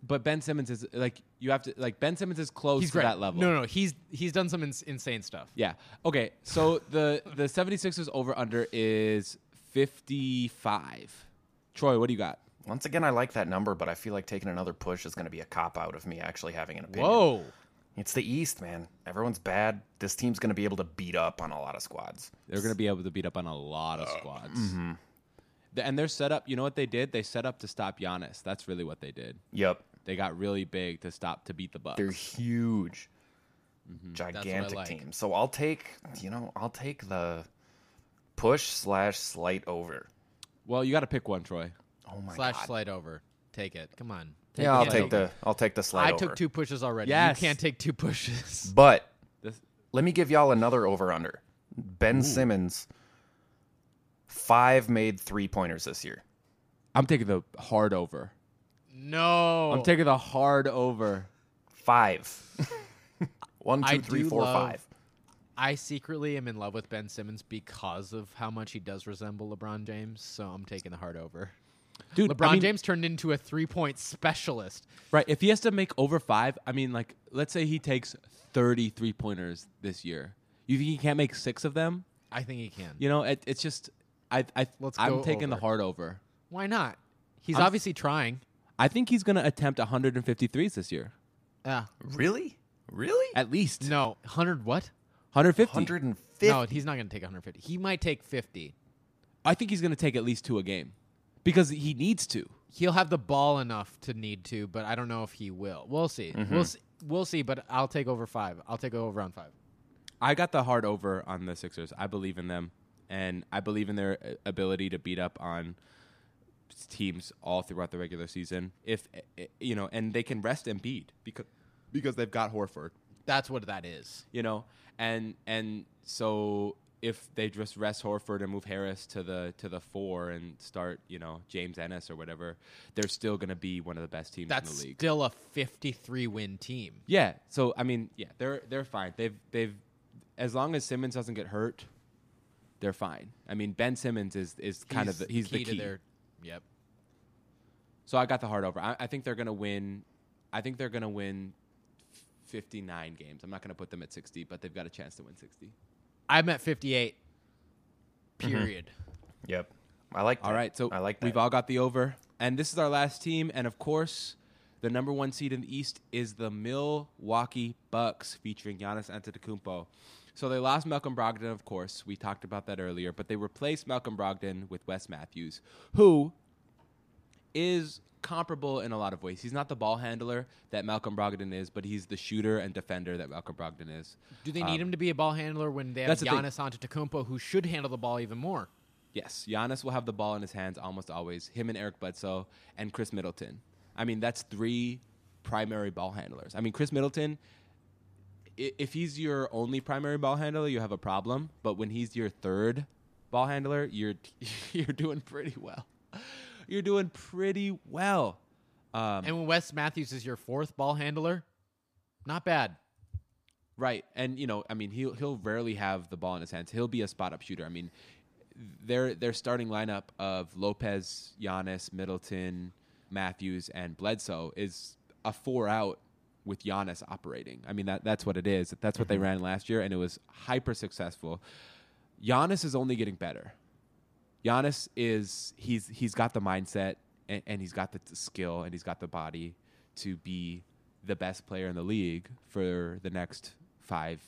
But Ben Simmons is like you have to like Ben Simmons is close He's to great. that level. No, no, he's he's done some ins- insane stuff. Yeah. Okay. So the the 76ers over under is 55. Troy, what do you got? Once again, I like that number, but I feel like taking another push is going to be a cop out of me actually having an opinion. Whoa. It's the East, man. Everyone's bad. This team's going to be able to beat up on a lot of squads. They're going to be able to beat up on a lot of squads. mm-hmm. And they're set up. You know what they did? They set up to stop Giannis. That's really what they did. Yep. They got really big to stop to beat the Bucks. They're huge. Mm-hmm. what Gigantic I like. team. So I'll take, you know, I'll take the push slash slight over. well, you got to pick one, Troy. Oh my Slash god. slide over. Take it. Come on. yeah, I'll it. take the I'll take the slide I over. took two pushes already. Yes. You can't take two pushes. But This, let me give y'all another over under. Ben Simmons five made three pointers this year. I'm taking the hard over. No. I'm taking the hard over. Five. One, I three, do four, love- five. I secretly am in love with Ben Simmons because of how much he does resemble LeBron James, so I'm taking the hard over. Dude, LeBron I mean, James turned into a three point specialist. Right. If he has to make over five, I mean, like, let's say he takes 30 three pointers this year. You think he can't make six of them? I think he can. You know, it, it's just, I, I, Let's I'm go taking the hard over. Why not? He's I'm- obviously trying. I think he's going to attempt 153s this year, Yeah. Really? Really? at least. No, 100 what? 150. 150. No, he's not going to take 150. He might take 50. I think he's going to take at least two a game because he needs to. He'll have the ball enough to need to, but I don't know if he will. We'll see. We'll see. We'll see, but I'll take over 5. I'll take over on 5. I got the hard over on the Sixers. I believe in them, and I believe in their uh, ability to beat up on teams all throughout the regular season. If uh, you know, and they can rest Embiid because because they've got Horford. That's what that is. You know, and and so if they just rest Horford and move Harris to the to the four and start, you know, James Ennis or whatever, they're still going to be one of the best teams That's in the league. still a 53 win team. Yeah. So I mean, yeah, they're they're fine. They've they've as long as Simmons doesn't get hurt, they're fine. I mean, Ben Simmons is is kind of the, he's the key. to their. Yep. So I got the hard over. I, I think they're gonna win. I think they're gonna win fifty nine games. I'm not gonna put them at sixty, but they've got a chance to win sixty. I'm at 58. Mm-hmm. Period. Yep. I like that. All right. So I like that. we've all got the over, and this is our last team, and of course. The number one seed in the East is the Milwaukee Bucks, featuring Giannis Antetokounmpo. So they lost Malcolm Brogdon, of course. We talked about that earlier, but they replaced Malcolm Brogdon with Wes Matthews, who is comparable in a lot of ways. He's not the ball handler that Malcolm Brogdon is, but he's the shooter and defender that Malcolm Brogdon is. Do they need Um, him to be a ball handler when they have that's the. Giannis Antetokounmpo, who should handle the ball even more? Yes, Giannis will have the ball in his hands almost always. Him and Eric Bledsoe and Khris Middleton. I mean, that's three primary ball handlers. I mean, Khris Middleton, if he's your only primary ball handler, you have a problem. But when he's your third ball handler, you're you're doing pretty well. You're doing pretty well. Um, And when Wes Matthews is your fourth ball handler, not bad. Right, and you know, I mean, he'll he'll rarely have the ball in his hands. He'll be a spot up shooter. I mean, their their starting lineup of Lopez, Giannis, Middleton, Matthews, and Bledsoe is a four out with Giannis operating. I mean, that that's what it is. That's what they mm-hmm. ran last year, and it was hyper successful. Giannis is only getting better. Giannis is he's he's got the mindset and, and he's got the t- skill and he's got the body to be the best player in the league for the next five,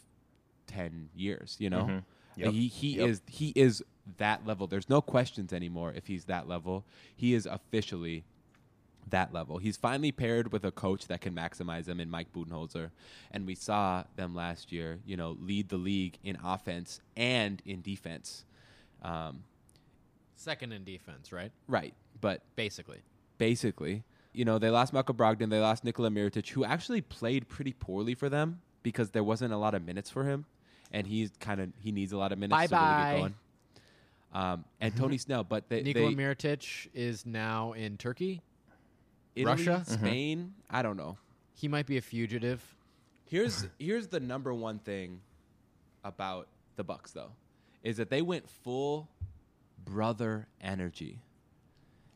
ten years. You know, mm-hmm. Yep. he he Yep. is he is that level. There's no questions anymore if he's that level. He is officially that level. He's finally paired with a coach that can maximize him in Mike Budenholzer, and we saw them last year. You know, lead the league in offense and in defense. Um, Second in defense, right? right, but Basically. basically, you know, they lost Malcolm Brogdon, they lost Nikola Mirotic, who actually played pretty poorly for them because there wasn't a lot of minutes for him, and he's kind of he needs a lot of minutes to Bye-bye. get going. Um, and Tony Snell, but they, Nikola they Mirotic is now in Turkey. Italy, Russia? Spain, I don't know. He might be a fugitive. Here's here's the number one thing about the Bucks though, is that they went full brother energy.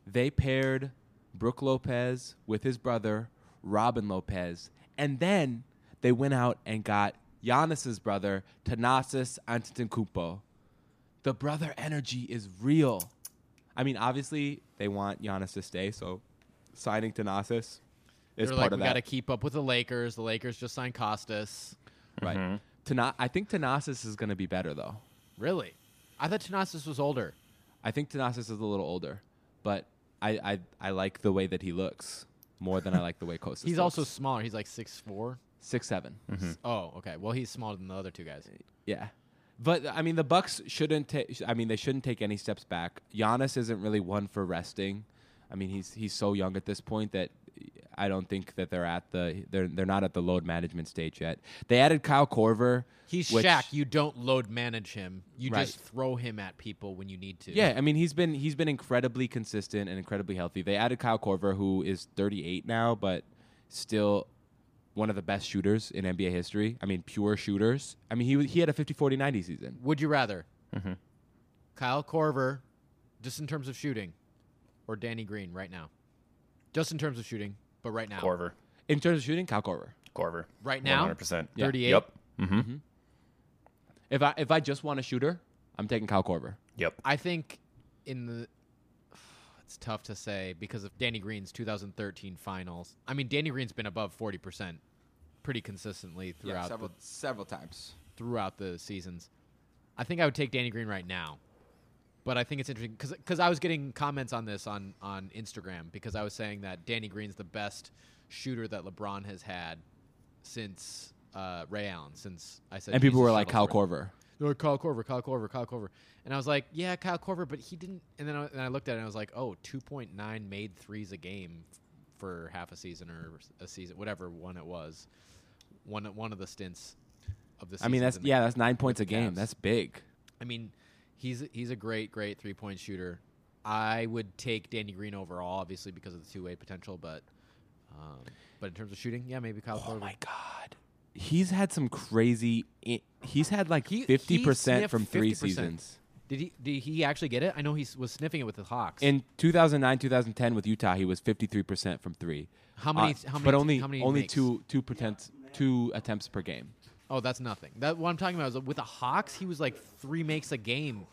They paired Brook Lopez with his brother Robin Lopez, and then they went out and got Giannis's brother Thanasis Antetokounmpo. The brother energy is real. I mean, obviously they want Giannis to stay, so signing Thanasis is They're part like, of we that. got to keep up with the Lakers. The Lakers just signed Kostas. Right. Mm-hmm. Tana- I think Thanasis is going to be better though. Really? I thought Thanasis was older. I think Thanasis is a little older, but I, I I like the way that he looks more than I like the way Kostas. He's looks. also smaller. He's like six four. six seven. Mm-hmm. Oh, okay. Well, he's smaller than the other two guys. Yeah, but I mean the Bucks shouldn't take. I mean they shouldn't take any steps back. Giannis isn't really one for resting. I mean he's he's so young at this point that I don't think that they're at the they're they're not at the load management stage yet. They added Kyle Korver. He's which- Shaq. You don't load manage him. You Right. just throw him at people when you need to. Yeah, I mean he's been he's been incredibly consistent and incredibly healthy. They added Kyle Korver, who is 38 now, but still one of the best shooters in NBA history. I mean, pure shooters. I mean, he he had a 50-40-90 season. Would you rather mm-hmm. Kyle Korver, just in terms of shooting, or Danny Green right now? Just in terms of shooting, but right now. Korver. In terms of shooting, Kyle Korver. Korver. Right now? 100%. Yeah. 38. Yep. Mm-hmm. If I if I just want a shooter, I'm taking Kyle Korver. Yep. I think in the it's tough to say because of Danny Green's 2013 finals. I mean, Danny Green's been above 40% pretty consistently throughout the, several times. throughout the seasons. I think I would take Danny Green right now. But I think it's interesting because I was getting comments on this on, on Instagram because I was saying that Danny Green's the best shooter that LeBron has had since uh, Ray Allen. Since I said, And people were like Kyle. They're like, Kyle Korver, Kyle Korver, Kyle Korver. And I was like, yeah, Kyle Korver, but he didn't. And then I, and I looked at it and I was like, oh, 2.9 made threes a game for half a season or a season, whatever one it was. One one of the stints of the season. I mean, that's yeah, that's nine points a game. That's big. I mean, he's he's a great, great three point shooter. I would take Danny Green overall, obviously because of the two way potential, but um, but in terms of shooting, yeah, maybe Kyle Oh my god. He's had some crazy. i- He's had like fifty percent from three 50%. seasons. Did he did he actually get it? I know he was sniffing it with the Hawks. In 2009, 2010 with Utah, he was 53% from three. How many- Uh, how many- But only how many only makes? two two pretends, two attempts per game. Oh, that's nothing. That what I'm talking about is with the Hawks, he was like three makes a game.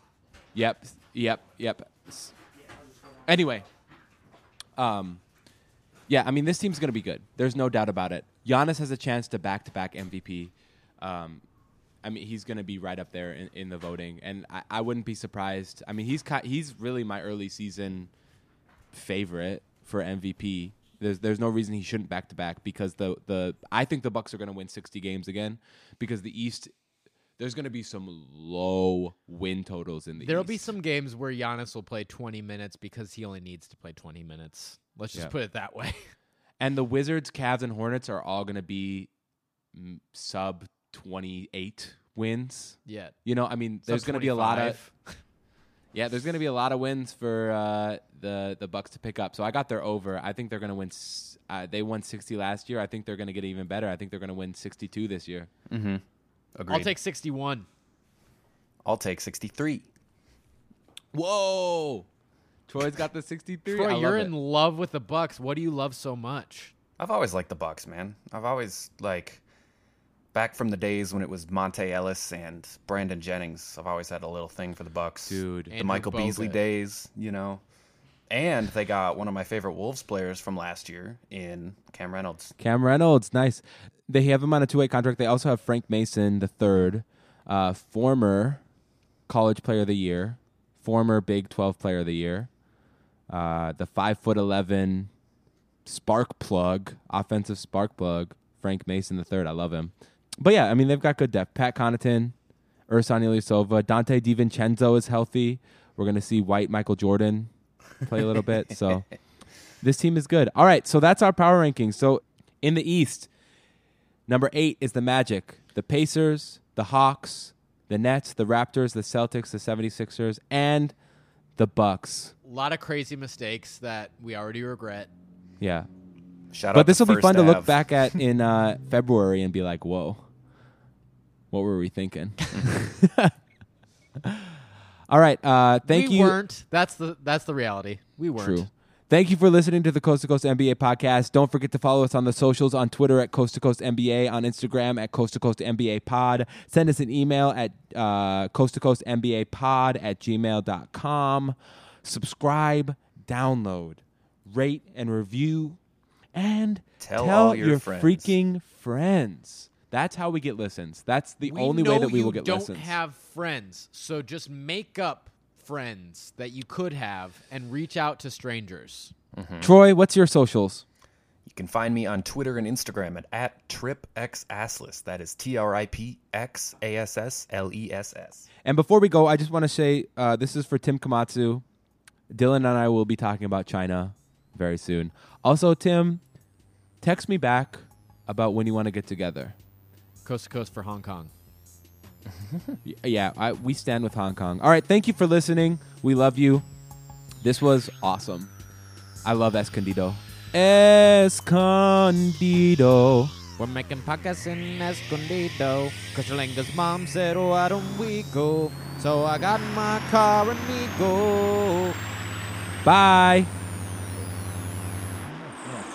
Yep, yep, yep. Anyway, um, yeah, I mean this team's gonna be good. There's no doubt about it. Giannis has a chance to back to back MVP. Um, I mean he's gonna be right up there in, in the voting, and I, I wouldn't be surprised. I mean he's ki- he's really my early season favorite for MVP. There's there's no reason he shouldn't back to back because the the I think the Bucks are going to win 60 games again because the East there's going to be some low win totals in the East. There'll East. be some games where Giannis will play 20 minutes because he only needs to play 20 minutes. Let's just Yeah. put it that way. and the Wizards, Cavs and Hornets are all going to be sub 28 wins. yeah. You know, I mean there's going to be a lot of 25. Yeah, there's going to be a lot of wins for uh, the the Bucks to pick up. So I got their over. I think they're going to win. s- Uh, they won 60 last year. I think they're going to get even better. I think they're going to win 62 this year. Mm-hmm. Agreed. I'll take 61. I'll take 63. Whoa! Troy's got the 63. Troy, I love you're it. in love with the Bucks. What do you love so much? I've always liked the Bucks, man. I've always like back from the days when it was Monta Ellis and Brandon Jennings. I've always had a little thing for the Bucks. dude. the Andrew Michael Beasley days, you know. And they got one of my favorite Wolves players from last year in Cam Reynolds. Cam Reynolds, nice. They have him on a two way contract. They also have Frank Mason, the third, uh, former college player of the year, former Big 12 player of the year, uh, the five foot 11 spark plug, offensive spark plug, Frank Mason the third. I love him. But yeah, I mean, they've got good depth. Pat Connaughton, Ersan Ilyasova, Donte DiVincenzo is healthy. We're going to see white Michael Jordan play a little bit. So this team is good. All right, so that's our power rankings. So in the East, number eight is the Magic, the Pacers, the Hawks, the Nets, the Raptors, the Celtics, the 76ers, and the Bucks. A lot of crazy mistakes that we already regret. Yeah. Shout out But this will be fun to look back at in uh, February and be like, whoa. What were we thinking? All right. Uh, thank you. we you. weren't. That's the that's the reality. We weren't. True. Thank you for listening to the Coast to Coast NBA podcast. Don't forget to follow us on the socials on Twitter at Coast to Coast NBA, on Instagram at Coast to Coast NBA pod. Send us an email at uh, Coast to Coast NBA pod at gmail.com. Subscribe, download, rate, and review, and Tell all your friends. freaking friends. That's how we get listens. That's the We only way that we will get listens. We don't have friends, so just make up friends that you could have and reach out to strangers. Troy, what's your socials? You can find me on Twitter and Instagram at, at TripXAssless. That is T R I P X A S S L E S S. And before we go, I just want to say uh, this is for Tim Komatsu. Dylan and I will be talking about China very soon. Also, Tim, text me back about when you want to get together. Coast to coast for Hong Kong. Yeah, I, we stand with Hong Kong. All right, thank you for listening. We love you. This was awesome. I love Escondido. Escondido. We're making podcasts in Escondido. Cause Shalenga's mom said, oh, why don't we go? So I got in my car and we go. Bye.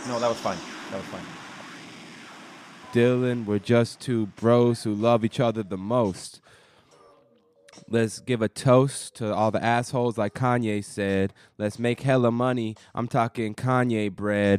No, that was fine. That was fine. Dylan, we're just two bros who love each other the most. Let's give a toast to all the assholes, like Kanye said. Let's make hella money. I'm talking Kanye bread.